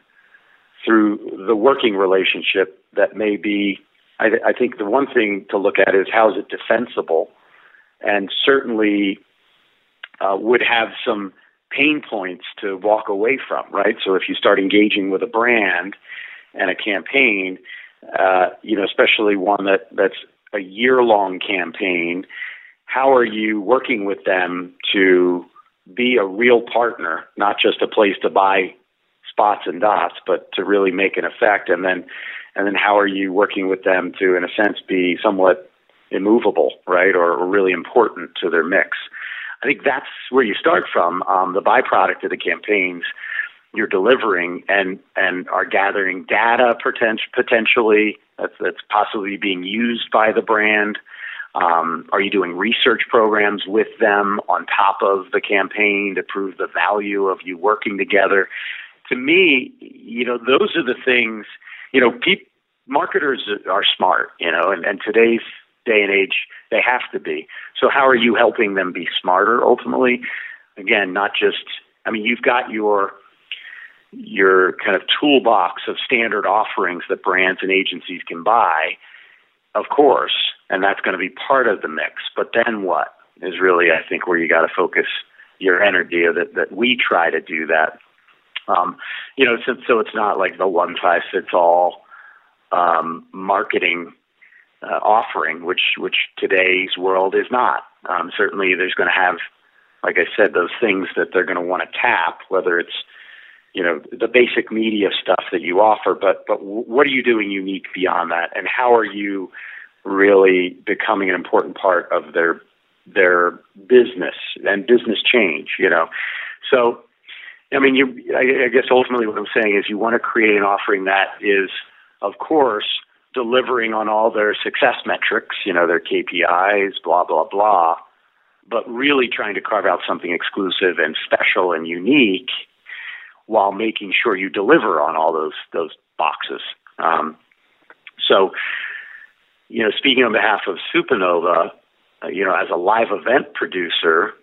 through the working relationship that may be. I, I think the one thing to look at is how is it defensible, and certainly uh, would have some pain points to walk away from, right? So if you start engaging with a brand and a campaign, uh, you know, especially one that that's a year long campaign, how are you working with them to be a real partner, not just a place to buy spots and dots, but to really make an effect? And then, and then how are you working with them to, in a sense, be somewhat immovable, right, or, really important to their mix? I think that's where you start from. Um, the byproduct of the campaigns you're delivering and and are gathering data potent- potentially that's that's possibly being used by the brand. Um, are you doing research programs with them on top of the campaign to prove the value of you working together? To me, you know, those are the things. You know, pe- marketers are smart. You know, and, and today's day and age, they have to be. So, how are you helping them be smarter ultimately? Again, not just, I mean, you've got your your kind of toolbox of standard offerings that brands and agencies can buy, of course, and that's going to be part of the mix. But then what is really, I think, where you got to focus your energy that, that we try to do that. Um, you know, so, so it's not like the one size fits all um, marketing uh, offering, which which today's world is not. Um, certainly, there's going to have, like I said, those things that they're going to want to tap, whether it's you know the basic media stuff that you offer, but but what are you doing unique beyond that, and how are you really becoming an important part of their their business and business change? You know, so I mean, you I, I guess ultimately what I'm saying is you want to create an offering that is, of course delivering on all their success metrics, you know, their KPIs, blah, blah, blah, but really trying to carve out something exclusive and special and unique while making sure you deliver on all those, those boxes. Um, so, you know, speaking on behalf of Supernova, uh, you know, as a live event producer,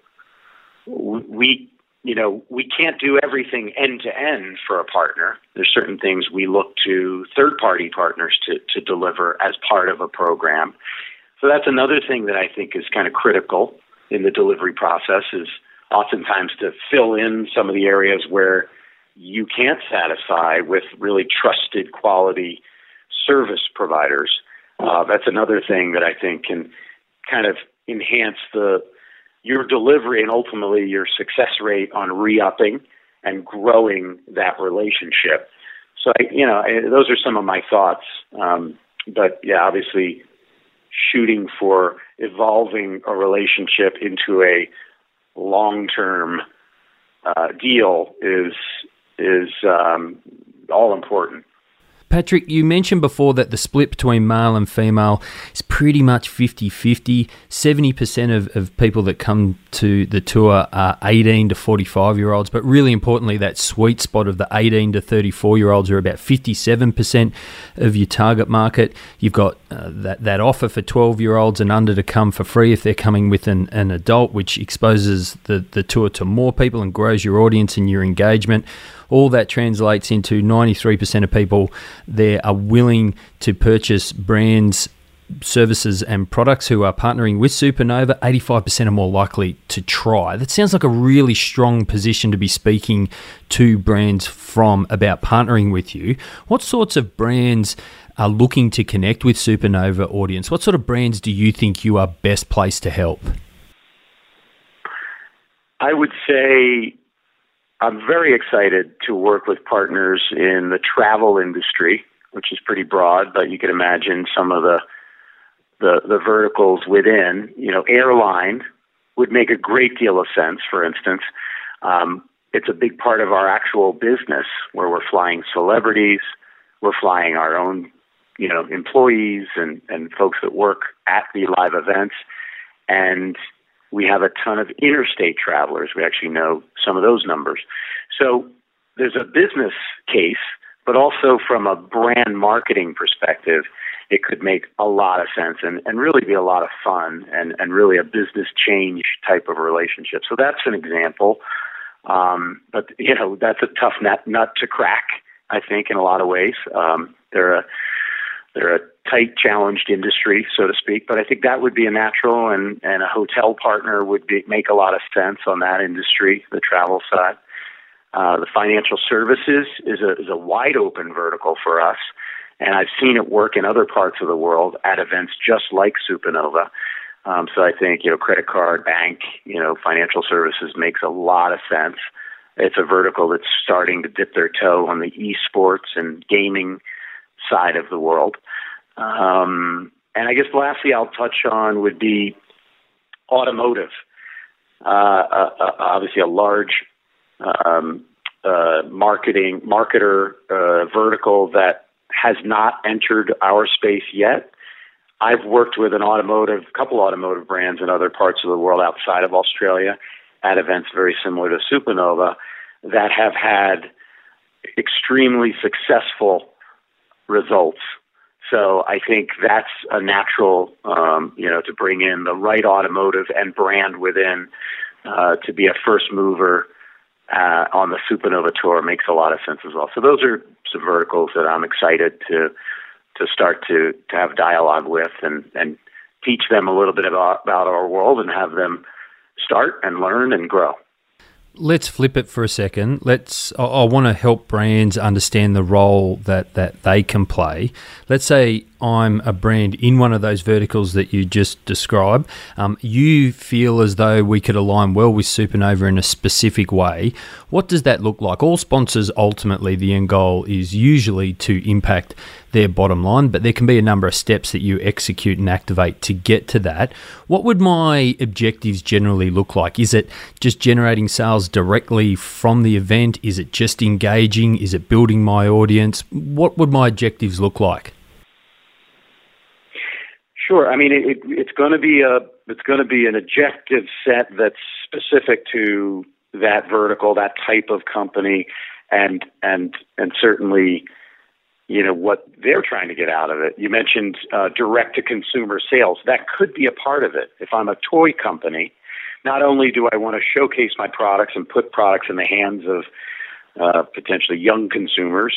we you know, we can't do everything end to end for a partner. There's certain things we look to third party partners to, to deliver as part of a program. So that's another thing that I think is kind of critical in the delivery process is oftentimes to fill in some of the areas where you can't satisfy with really trusted quality service providers. Uh, that's another thing that I think can kind of enhance the your delivery and ultimately your success rate on re-upping and growing that relationship. So, I, you know, I, those are some of my thoughts. Um, but yeah, obviously, shooting for evolving a relationship into a long-term uh, deal is is um, all important. Patrick, you mentioned before that the split between male and female is pretty much 50 50. 70% of, of people that come to the tour are 18 to 45 year olds, but really importantly, that sweet spot of the 18 to 34 year olds are about 57% of your target market. You've got uh, that that offer for twelve year olds and under to come for free if they're coming with an, an adult, which exposes the the tour to more people and grows your audience and your engagement. All that translates into ninety three percent of people there are willing to purchase brands services and products who are partnering with Supernova, 85% are more likely to try. That sounds like a really strong position to be speaking to brands from about partnering with you. What sorts of brands are looking to connect with Supernova audience? What sort of brands do you think you are best placed to help? I would say I'm very excited to work with partners in the travel industry, which is pretty broad, but you can imagine some of the the, the verticals within, you know, airline would make a great deal of sense, for instance. Um, it's a big part of our actual business where we're flying celebrities, we're flying our own, you know, employees and, and folks that work at the live events. And we have a ton of interstate travelers. We actually know some of those numbers. So there's a business case, but also from a brand marketing perspective, it could make a lot of sense and, and really be a lot of fun and, and really a business change type of relationship. So that's an example. Um, but you know, that's a tough nut, nut to crack, I think, in a lot of ways. Um, they're a, they're tight, challenged industry, so to speak. But I think that would be a natural, and, and a hotel partner would be, make a lot of sense on that industry, the travel side. Uh, the financial services is a, is a wide open vertical for us. And I've seen it work in other parts of the world at events just like Supernova. Um, so I think, you know, credit card, bank, you know, financial services makes a lot of sense. It's a vertical that's starting to dip their toe on the esports and gaming side of the world. Um, and I guess lastly, I'll touch on would be automotive. Uh, uh, uh obviously, a large um, uh, marketing marketer uh, vertical that has not entered our space yet. I've worked with an automotive, couple automotive brands in other parts of the world outside of Australia at events very similar to Supernova that have had extremely successful results. So I think that's a natural, um, you know, to bring in the right automotive and brand within uh, to be a first mover uh, on the Supernova tour makes a lot of sense as well. So those are some verticals that I'm excited to to start to to have dialogue with and and teach them a little bit about about our world and have them start and learn and grow let's flip it for a second. Let's. I, I want to help brands understand the role that that they can play. Let's say I'm a brand in one of those verticals that you just described. Um, you feel as though we could align well with Supernova in a specific way. What does that look like? All sponsors ultimately, the end goal is usually to impact their bottom line, but there can be a number of steps that you execute and activate to get to that. What would my objectives generally look like? Is it just generating sales directly from the event? Is it just engaging? Is it building my audience? What would my objectives look like? Sure. I mean, it, it's going to be a it's going to be an objective set that's specific to that vertical, that type of company, and and and certainly, you know, what they're trying to get out of it. You mentioned uh, direct to consumer sales. That could be a part of it. If I'm a toy company, not only do I want to showcase my products and put products in the hands of uh, potentially young consumers,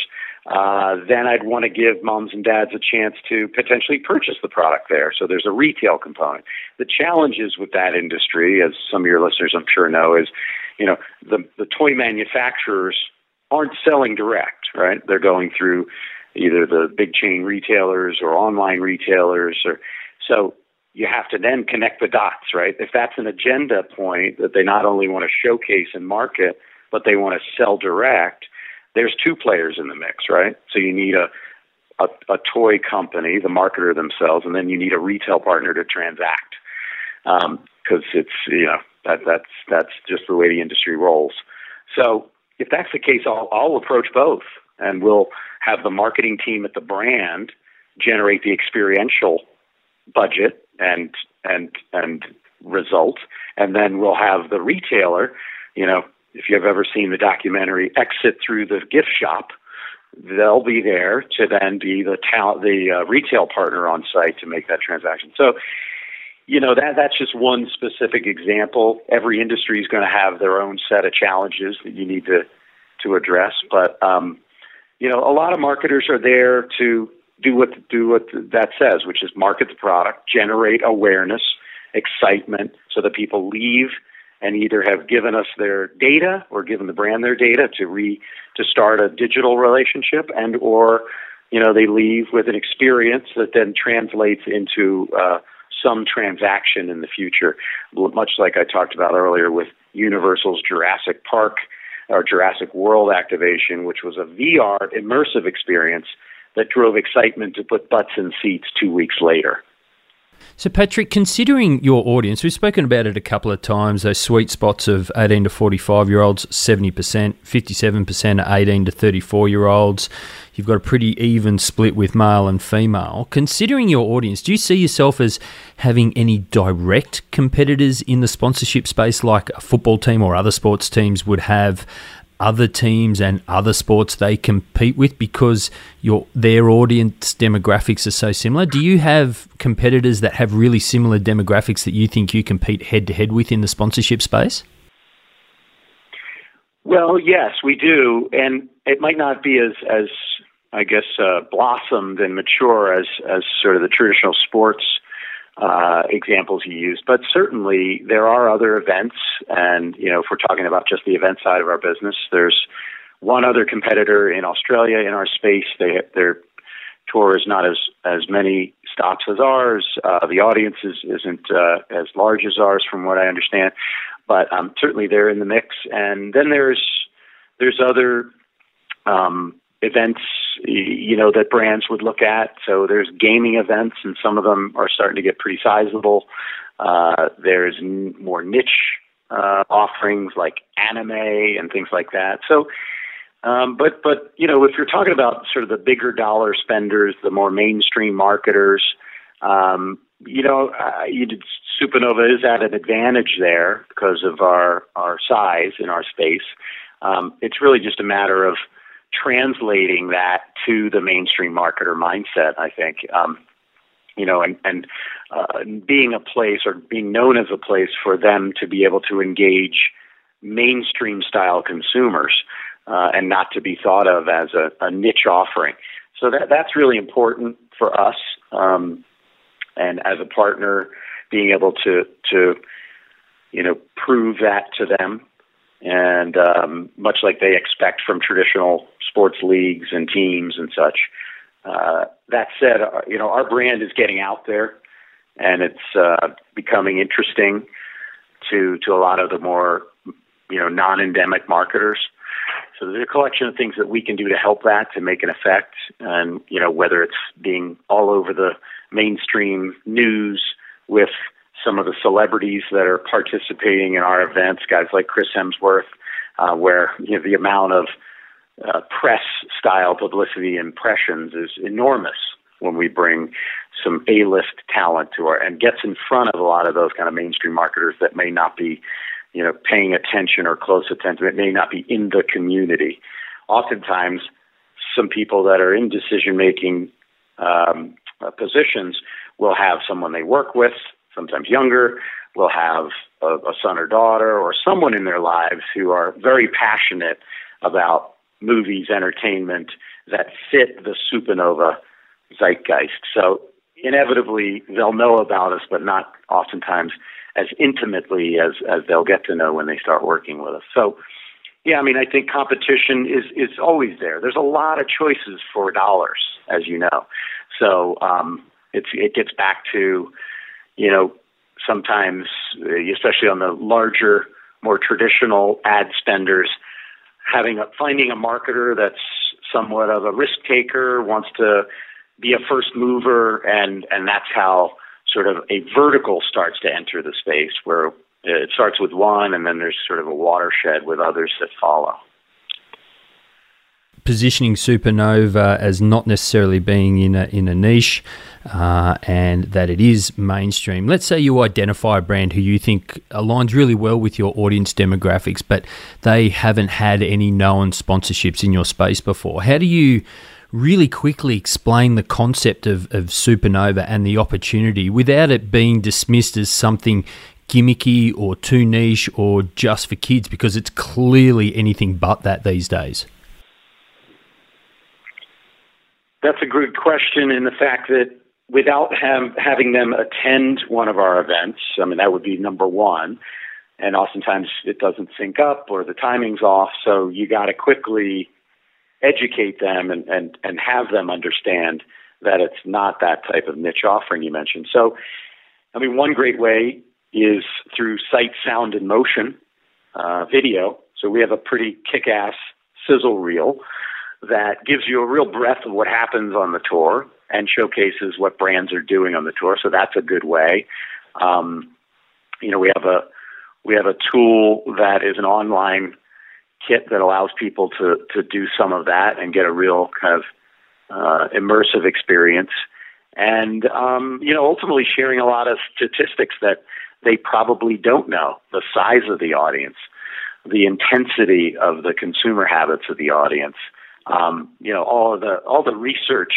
uh, then I'd want to give moms and dads a chance to potentially purchase the product there. So there's a retail component. The challenges with that industry, as some of your listeners I'm sure know, is you know the the toy manufacturers aren't selling direct, right? They're going through either the big chain retailers or online retailers, or so you have to then connect the dots, right? If that's an agenda point that they not only want to showcase and market, but they want to sell direct there's two players in the mix, right? So you need a, a, a toy company, the marketer themselves, and then you need a retail partner to transact because um, it's you know that that's that's just the way the industry rolls. So if that's the case, I'll, I'll approach both, and we'll have the marketing team at the brand generate the experiential budget and and and result, and then we'll have the retailer, you know, if you've ever seen the documentary Exit Through the Gift Shop, they'll be there to then be the the uh, retail partner on site to make that transaction. So, you know that that's just one specific example. Every industry is going to have their own set of challenges that you need to to address, but um, you know a lot of marketers are there to do what do what that says, which is market the product, generate awareness, excitement, so that people leave and either have given us their data or given the brand their data to re to start a digital relationship and or you know they leave with an experience that then translates into uh, some transaction in the future. Much like i talked about earlier with universal's jurassic park or jurassic world activation which was a vr immersive experience that drove excitement to put butts in seats two weeks later so, Patrick, considering your audience, we've spoken about it a couple of times those sweet spots of 18 to 45 year olds, 70%, 57% are 18 to 34 year olds. You've got a pretty even split with male and female. Considering your audience, do you see yourself as having any direct competitors in the sponsorship space like a football team or other sports teams would have other teams and other sports they compete with because your their audience demographics are so similar? Do you have competitors that have really similar demographics that you think you compete head to head with in the sponsorship space? Well, yes, we do, and it might not be as as I guess uh, blossomed and mature as as sort of the traditional sports uh, examples you used, but certainly there are other events, and you know, if we're talking about just the event side of our business, there's one other competitor in Australia in our space. They their tour is not as as many stops as ours. Uh, the audience is, isn't uh, as large as ours, from what I understand, but um, certainly they're in the mix. And then there's there's other um, events you know that brands would look at. So there's gaming events, and some of them are starting to get pretty sizable. Uh, there's n- more niche uh, offerings like anime and things like that. So, um, but but you know, if you're talking about sort of the bigger dollar spenders, the more mainstream marketers, um, you know, uh, you did, Supernova is at an advantage there because of our our size in our space. Um, it's really just a matter of translating that to the mainstream marketer mindset, I think. Um, you know, and, and uh, being a place or being known as a place for them to be able to engage mainstream style consumers uh, and not to be thought of as a, a niche offering. So that that's really important for us, um, and as a partner, being able to to you know prove that to them and um, much like they expect from traditional sports leagues and teams and such. Uh, that said, uh, you know our brand is getting out there, and it's uh, becoming interesting to to a lot of the more you know non-endemic marketers. So there's a collection of things that we can do to help that to make an effect, and you know whether it's being all over the mainstream news with some of the celebrities that are participating in our events, guys like Chris Hemsworth, uh, where you know the amount of uh, press style publicity impressions is enormous when we bring some A-list talent to our and gets in front of a lot of those kind of mainstream marketers that may not be, you know, paying attention or close attention. It may not be in the community. Oftentimes, some people that are in decision making um, uh, positions will have someone they work with sometimes younger, will have a, a son or daughter or someone in their lives who are very passionate about movies, entertainment that fit the supernova zeitgeist. So inevitably they'll know about us, but not oftentimes as intimately as, as they'll get to know when they start working with us. So yeah, I mean, I think competition is is always there. There's a lot of choices for dollars, as you know. So um, it's it gets back to you know, sometimes, uh, especially on the larger, more traditional ad spenders, having a, finding a marketer that's somewhat of a risk taker, wants to be a first mover, and and that's how sort of a vertical starts to enter the space where it starts with one, and then there's sort of a watershed with others that follow. Positioning Supernova as not necessarily being in a, in a niche uh, and that it is mainstream. Let's say you identify a brand who you think aligns really well with your audience demographics, but they haven't had any known sponsorships in your space before. How do you really quickly explain the concept of, of Supernova and the opportunity without it being dismissed as something gimmicky or too niche or just for kids because it's clearly anything but that these days? That's a good question in the fact that without have, having them attend one of our events, I mean, that would be number one. And oftentimes it doesn't sync up or the timing's off. So you got to quickly educate them and, and, and have them understand that it's not that type of niche offering you mentioned. So, I mean, one great way is through sight, sound, and motion uh, video. So we have a pretty kick ass sizzle reel that gives you a real breadth of what happens on the tour and showcases what brands are doing on the tour. So that's a good way. Um, you know, we have a we have a tool that is an online kit that allows people to to do some of that and get a real kind of uh, immersive experience. And um, you know, ultimately sharing a lot of statistics that they probably don't know the size of the audience, the intensity of the consumer habits of the audience. Um, you know, all of the all the research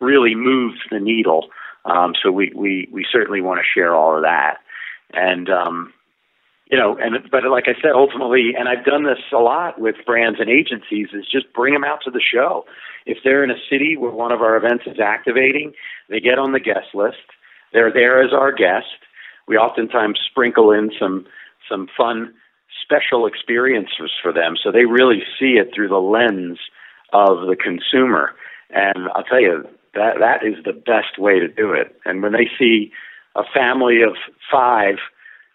really moves the needle. Um, so we, we we certainly want to share all of that. And um, you know, and but like I said, ultimately, and I've done this a lot with brands and agencies, is just bring them out to the show. If they're in a city where one of our events is activating, they get on the guest list. They're there as our guest we oftentimes sprinkle in some some fun special experiences for them so they really see it through the lens of the consumer. And I'll tell you that that is the best way to do it. And when they see a family of 5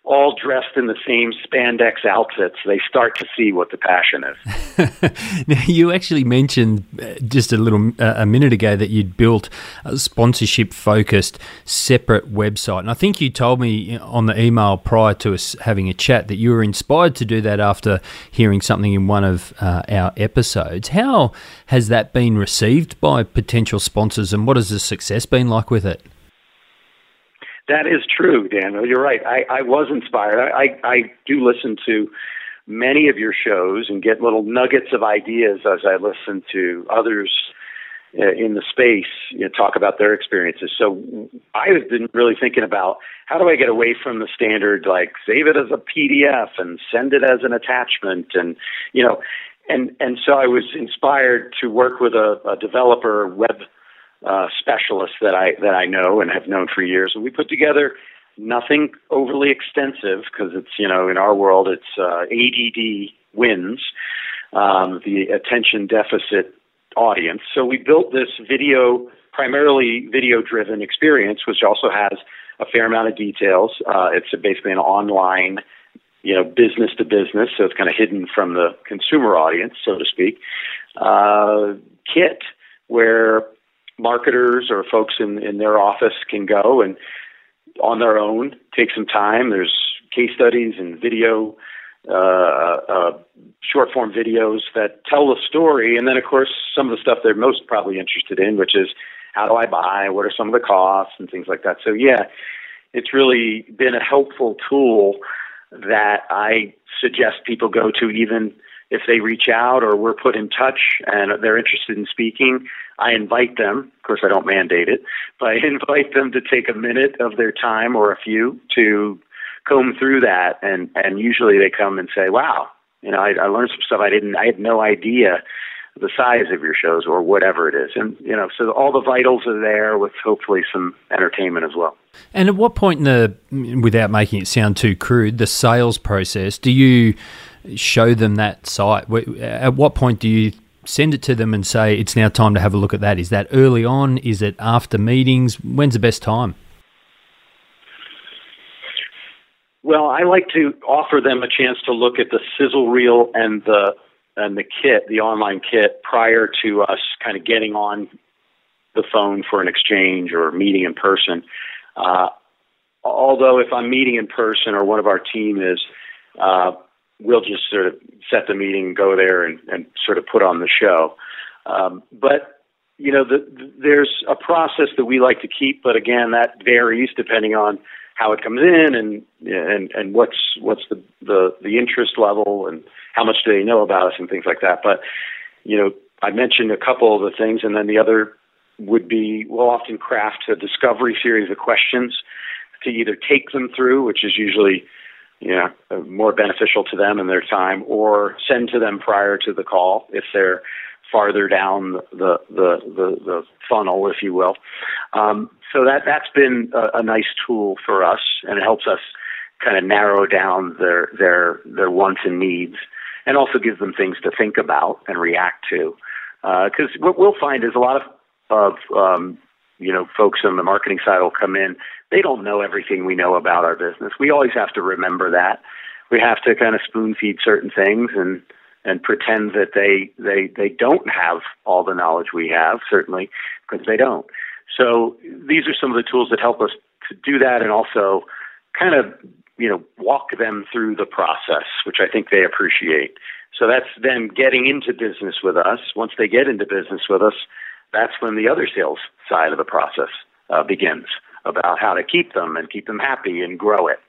all dressed in the same spandex outfits, they start to see what the passion is. now, you actually mentioned uh, just a little uh, a minute ago that you'd built a sponsorship focused separate website, and I think you told me on the email prior to us having a chat that you were inspired to do that after hearing something in one of uh, our episodes. How has that been received by potential sponsors, and what has the success been like with it? That is true, Daniel. You're right. I, I was inspired. I, I, I do listen to many of your shows and get little nuggets of ideas as I listen to others uh, in the space you know, talk about their experiences. So I've been really thinking about how do I get away from the standard like save it as a PDF and send it as an attachment and you know and and so I was inspired to work with a, a developer web uh, specialists that I that I know and have known for years, and we put together nothing overly extensive because it's you know in our world it's uh, ADD wins um, the attention deficit audience. So we built this video primarily video driven experience, which also has a fair amount of details. Uh, it's basically an online you know, business to business, so it's kind of hidden from the consumer audience, so to speak. Uh, kit, where marketers or folks in, in their office can go and on their own take some time. There's case studies and video, uh, uh, short form videos that tell the story. And then, of course, some of the stuff they're most probably interested in, which is how do I buy? What are some of the costs and things like that. So, yeah, it's really been a helpful tool that I suggest people go to even if they reach out or we're put in touch and they're interested in speaking, I invite them. Of course, I don't mandate it, but I invite them to take a minute of their time or a few to comb through that. And, and usually they come and say, wow, you know, I, I learned some stuff I didn't, I had no idea the size of your shows or whatever it is. And, you know, so all the vitals are there with hopefully some entertainment as well. And at what point in the, without making it sound too crude, the sales process, do you show them that site? At what point do you send it to them and say it's now time to have a look at that? Is that early on? Is it after meetings? When's the best time? Well, I like to offer them a chance to look at the sizzle reel and the and the kit, the online kit, prior to us kind of getting on the phone for an exchange or meeting in person. Uh, although, if I'm meeting in person or one of our team is, uh, we'll just sort of set the meeting, go there, and, and sort of put on the show. Um, but you know, the, the, there's a process that we like to keep, but again, that varies depending on how it comes in and and and what's what's the the the interest level and how much do they know about us and things like that. But you know, I mentioned a couple of the things, and then the other would be we'll often craft a discovery series of questions to either take them through, which is usually you know more beneficial to them and their time, or send to them prior to the call if they're farther down the the the, the funnel, if you will. Um, so that that's been a, a nice tool for us, and it helps us kind of narrow down their their their wants and needs, and also gives them things to think about and react to. Because uh, what we'll find is a lot of of um, you know folks on the marketing side will come in. They don't know everything we know about our business. We always have to remember that. We have to kind of spoon feed certain things and and pretend that they they they don't have all the knowledge we have. Certainly, because they don't. So these are some of the tools that help us to do that, and also kind of you know walk them through the process, which I think they appreciate. So that's them getting into business with us. Once they get into business with us, that's when the other sales side of the process uh, begins about how to keep them and keep them happy and grow it.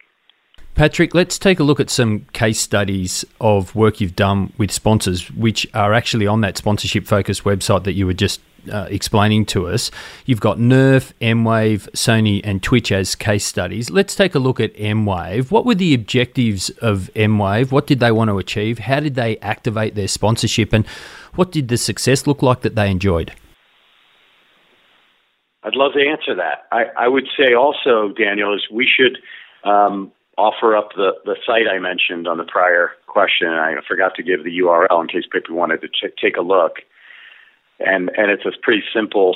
Patrick, let's take a look at some case studies of work you've done with sponsors, which are actually on that sponsorship focused website that you were just uh, explaining to us. You've got Nerf, Mwave, Sony, and Twitch as case studies. Let's take a look at Mwave. What were the objectives of Mwave? What did they want to achieve? How did they activate their sponsorship? And what did the success look like that they enjoyed? I'd love to answer that. I, I would say also, Daniel, is we should um, offer up the, the site I mentioned on the prior question. I forgot to give the URL in case people wanted to ch- take a look. And, and it's a pretty simple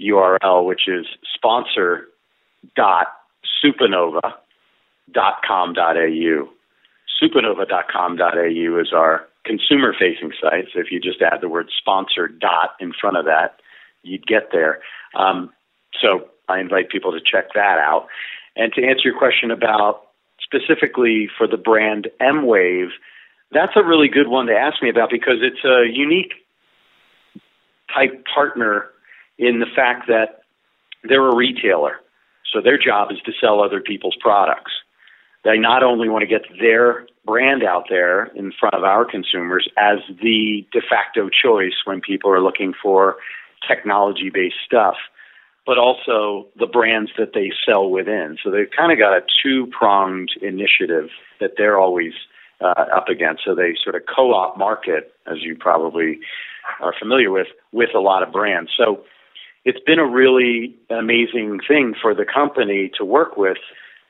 URL, which is sponsor.supanova.com.au. Supanova.com.au is our consumer facing site. So if you just add the word sponsor dot in front of that, you'd get there. Um, so I invite people to check that out. And to answer your question about specifically for the brand Mwave, that's a really good one to ask me about because it's a unique type partner in the fact that they're a retailer. So their job is to sell other people's products. They not only want to get their brand out there in front of our consumers as the de facto choice when people are looking for technology based stuff, but also the brands that they sell within. So they've kind of got a two pronged initiative that they're always uh, up against. So they sort of co op market, as you probably are familiar with, with a lot of brands. So it's been a really amazing thing for the company to work with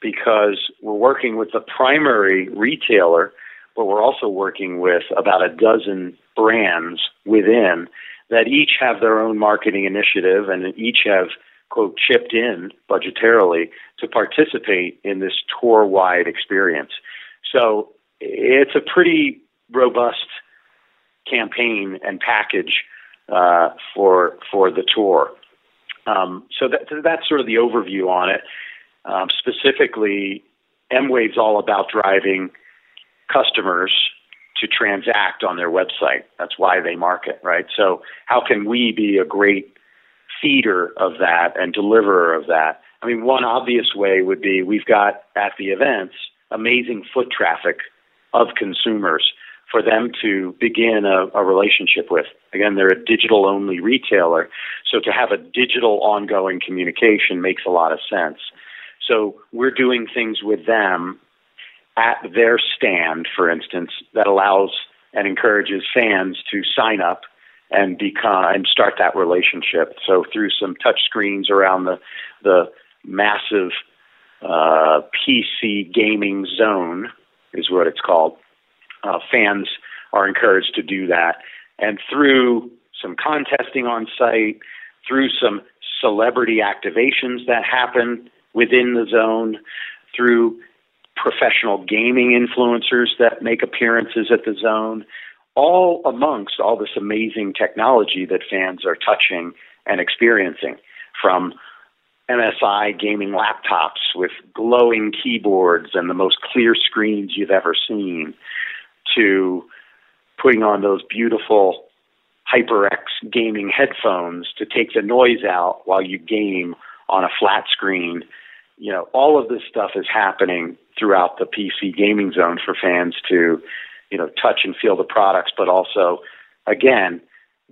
because we're working with the primary retailer, but we're also working with about a dozen brands within that each have their own marketing initiative and each have quote chipped in budgetarily to participate in this tour wide experience. So it's a pretty robust campaign and package uh, for for the tour. Um, so that, that's sort of the overview on it. Um, specifically, Mwave's all about driving customers to transact on their website. That's why they market, right? So how can we be a great feeder of that and deliverer of that? I mean, one obvious way would be we've got at the events amazing foot traffic of consumers for them to begin a, a relationship with. Again, they're a digital only retailer, so to have a digital ongoing communication makes a lot of sense. So we're doing things with them at their stand, for instance, that allows and encourages fans to sign up and become and start that relationship. So through some touch screens around the the massive uh, PC gaming zone is what it's called. Uh, fans are encouraged to do that, and through some contesting on site, through some celebrity activations that happen within the zone, through professional gaming influencers that make appearances at the zone, all amongst all this amazing technology that fans are touching and experiencing from MSI gaming laptops with glowing keyboards and the most clear screens you've ever seen to putting on those beautiful HyperX gaming headphones to take the noise out while you game on a flat screen. You know, all of this stuff is happening throughout the PC gaming zone for fans to, you know, touch and feel the products, but also, again,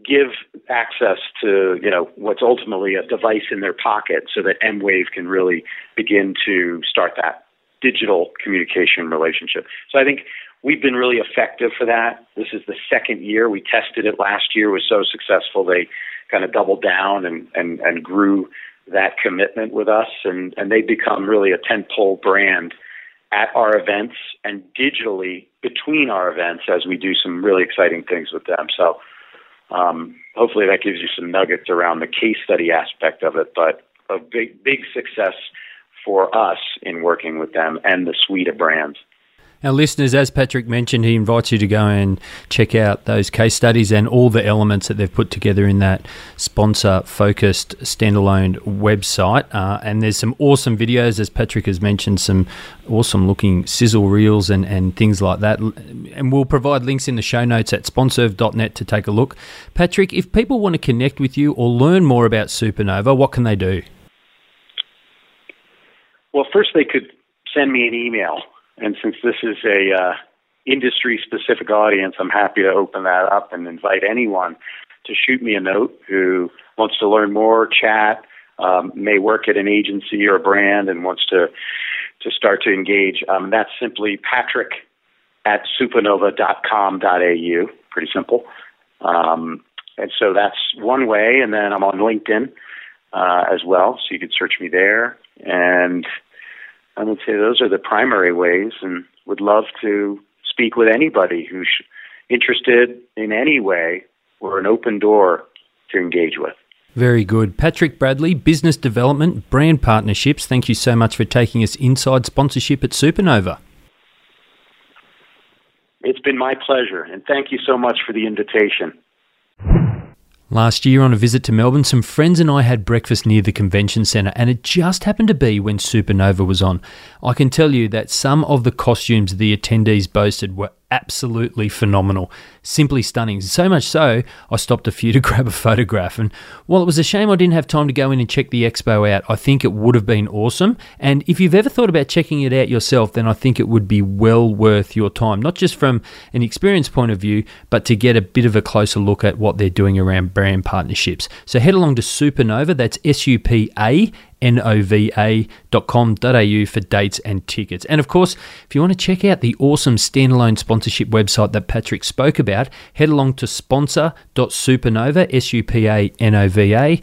give access to you know what's ultimately a device in their pocket so that Mwave can really begin to start that digital communication relationship. So I think we've been really effective for that. This is the second year we tested it last year it was so successful they kind of doubled down and and and grew that commitment with us and and they become really a tentpole brand at our events and digitally between our events as we do some really exciting things with them. So um, hopefully that gives you some nuggets around the case study aspect of it, but a big, big success for us in working with them and the suite of brands. Now, listeners, as Patrick mentioned, he invites you to go and check out those case studies and all the elements that they've put together in that sponsor focused standalone website. Uh, and there's some awesome videos, as Patrick has mentioned, some awesome looking sizzle reels and, and things like that. And we'll provide links in the show notes at sponserve.net to take a look. Patrick, if people want to connect with you or learn more about Supanova, what can they do? Well, first they could send me an email and since this is a uh, industry specific audience, I'm happy to open that up and invite anyone to shoot me a note who wants to learn more, chat, um, may work at an agency or a brand and wants to to start to engage. Um, that's simply Patrick at supanova.com.au. Pretty simple. Um, and so that's one way. And then I'm on LinkedIn uh, as well, so you can search me there. And I would say those are the primary ways, and would love to speak with anybody who's interested in any way. We're an open door to engage with. Very good. Patrick Bradley, Business Development, Brand Partnerships, thank you so much for taking us inside sponsorship at Supanova. It's been my pleasure, and thank you so much for the invitation. Last year, on a visit to Melbourne, some friends and I had breakfast near the convention centre, and it just happened to be when Supanova was on. I can tell you that some of the costumes the attendees boasted were absolutely phenomenal. Simply stunning. So much so, I stopped a few to grab a photograph. And while it was a shame I didn't have time to go in and check the expo out, I think it would have been awesome. And if you've ever thought about checking it out yourself, then I think it would be well worth your time, not just from an experience point of view, but to get a bit of a closer look at what they're doing around brand partnerships. So head along to Supanova, that's S U P A nova.com.au for dates and tickets. And of course, if you want to check out the awesome standalone sponsorship website that Patrick spoke about, head along to sponsor.supanova, about Supanova and thought, wow, that'd be a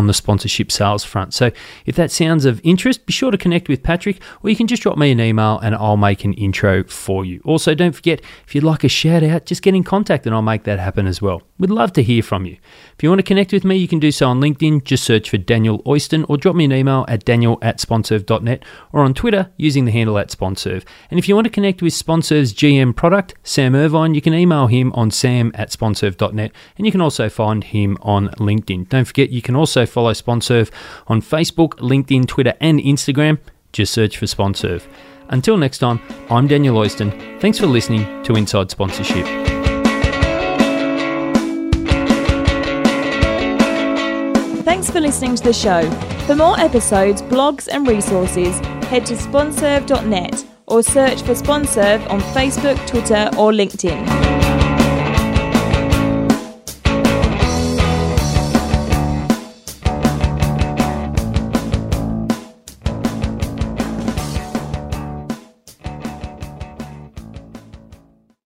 on the sponsorship sales front. So if that sounds of interest, be sure to connect with Patrick or you can just drop me an email and I'll make an intro for you. Also, don't forget, if you'd like a shout out, just get in contact and I'll make that happen as well. We'd love to hear from you. If you want to connect with me, you can do so on LinkedIn. Just search for Daniel Oyston or drop me an email at daniel at sponserve.net or on Twitter using the handle at sponserve. And if you want to connect with Sponserve's GM product, Sam Irvine, you can email him on sam at sponserve.net and you can also find him on LinkedIn. Don't forget, you can also follow Sponserve on Facebook, LinkedIn, Twitter, and Instagram. Just search for Sponserve. Until next time, I'm Daniel Oyston. Thanks for listening to Inside Sponsorship. Thanks for listening to the show. For more episodes, blogs, and resources, head to sponserve.net or search for Sponserve on Facebook, Twitter, or LinkedIn.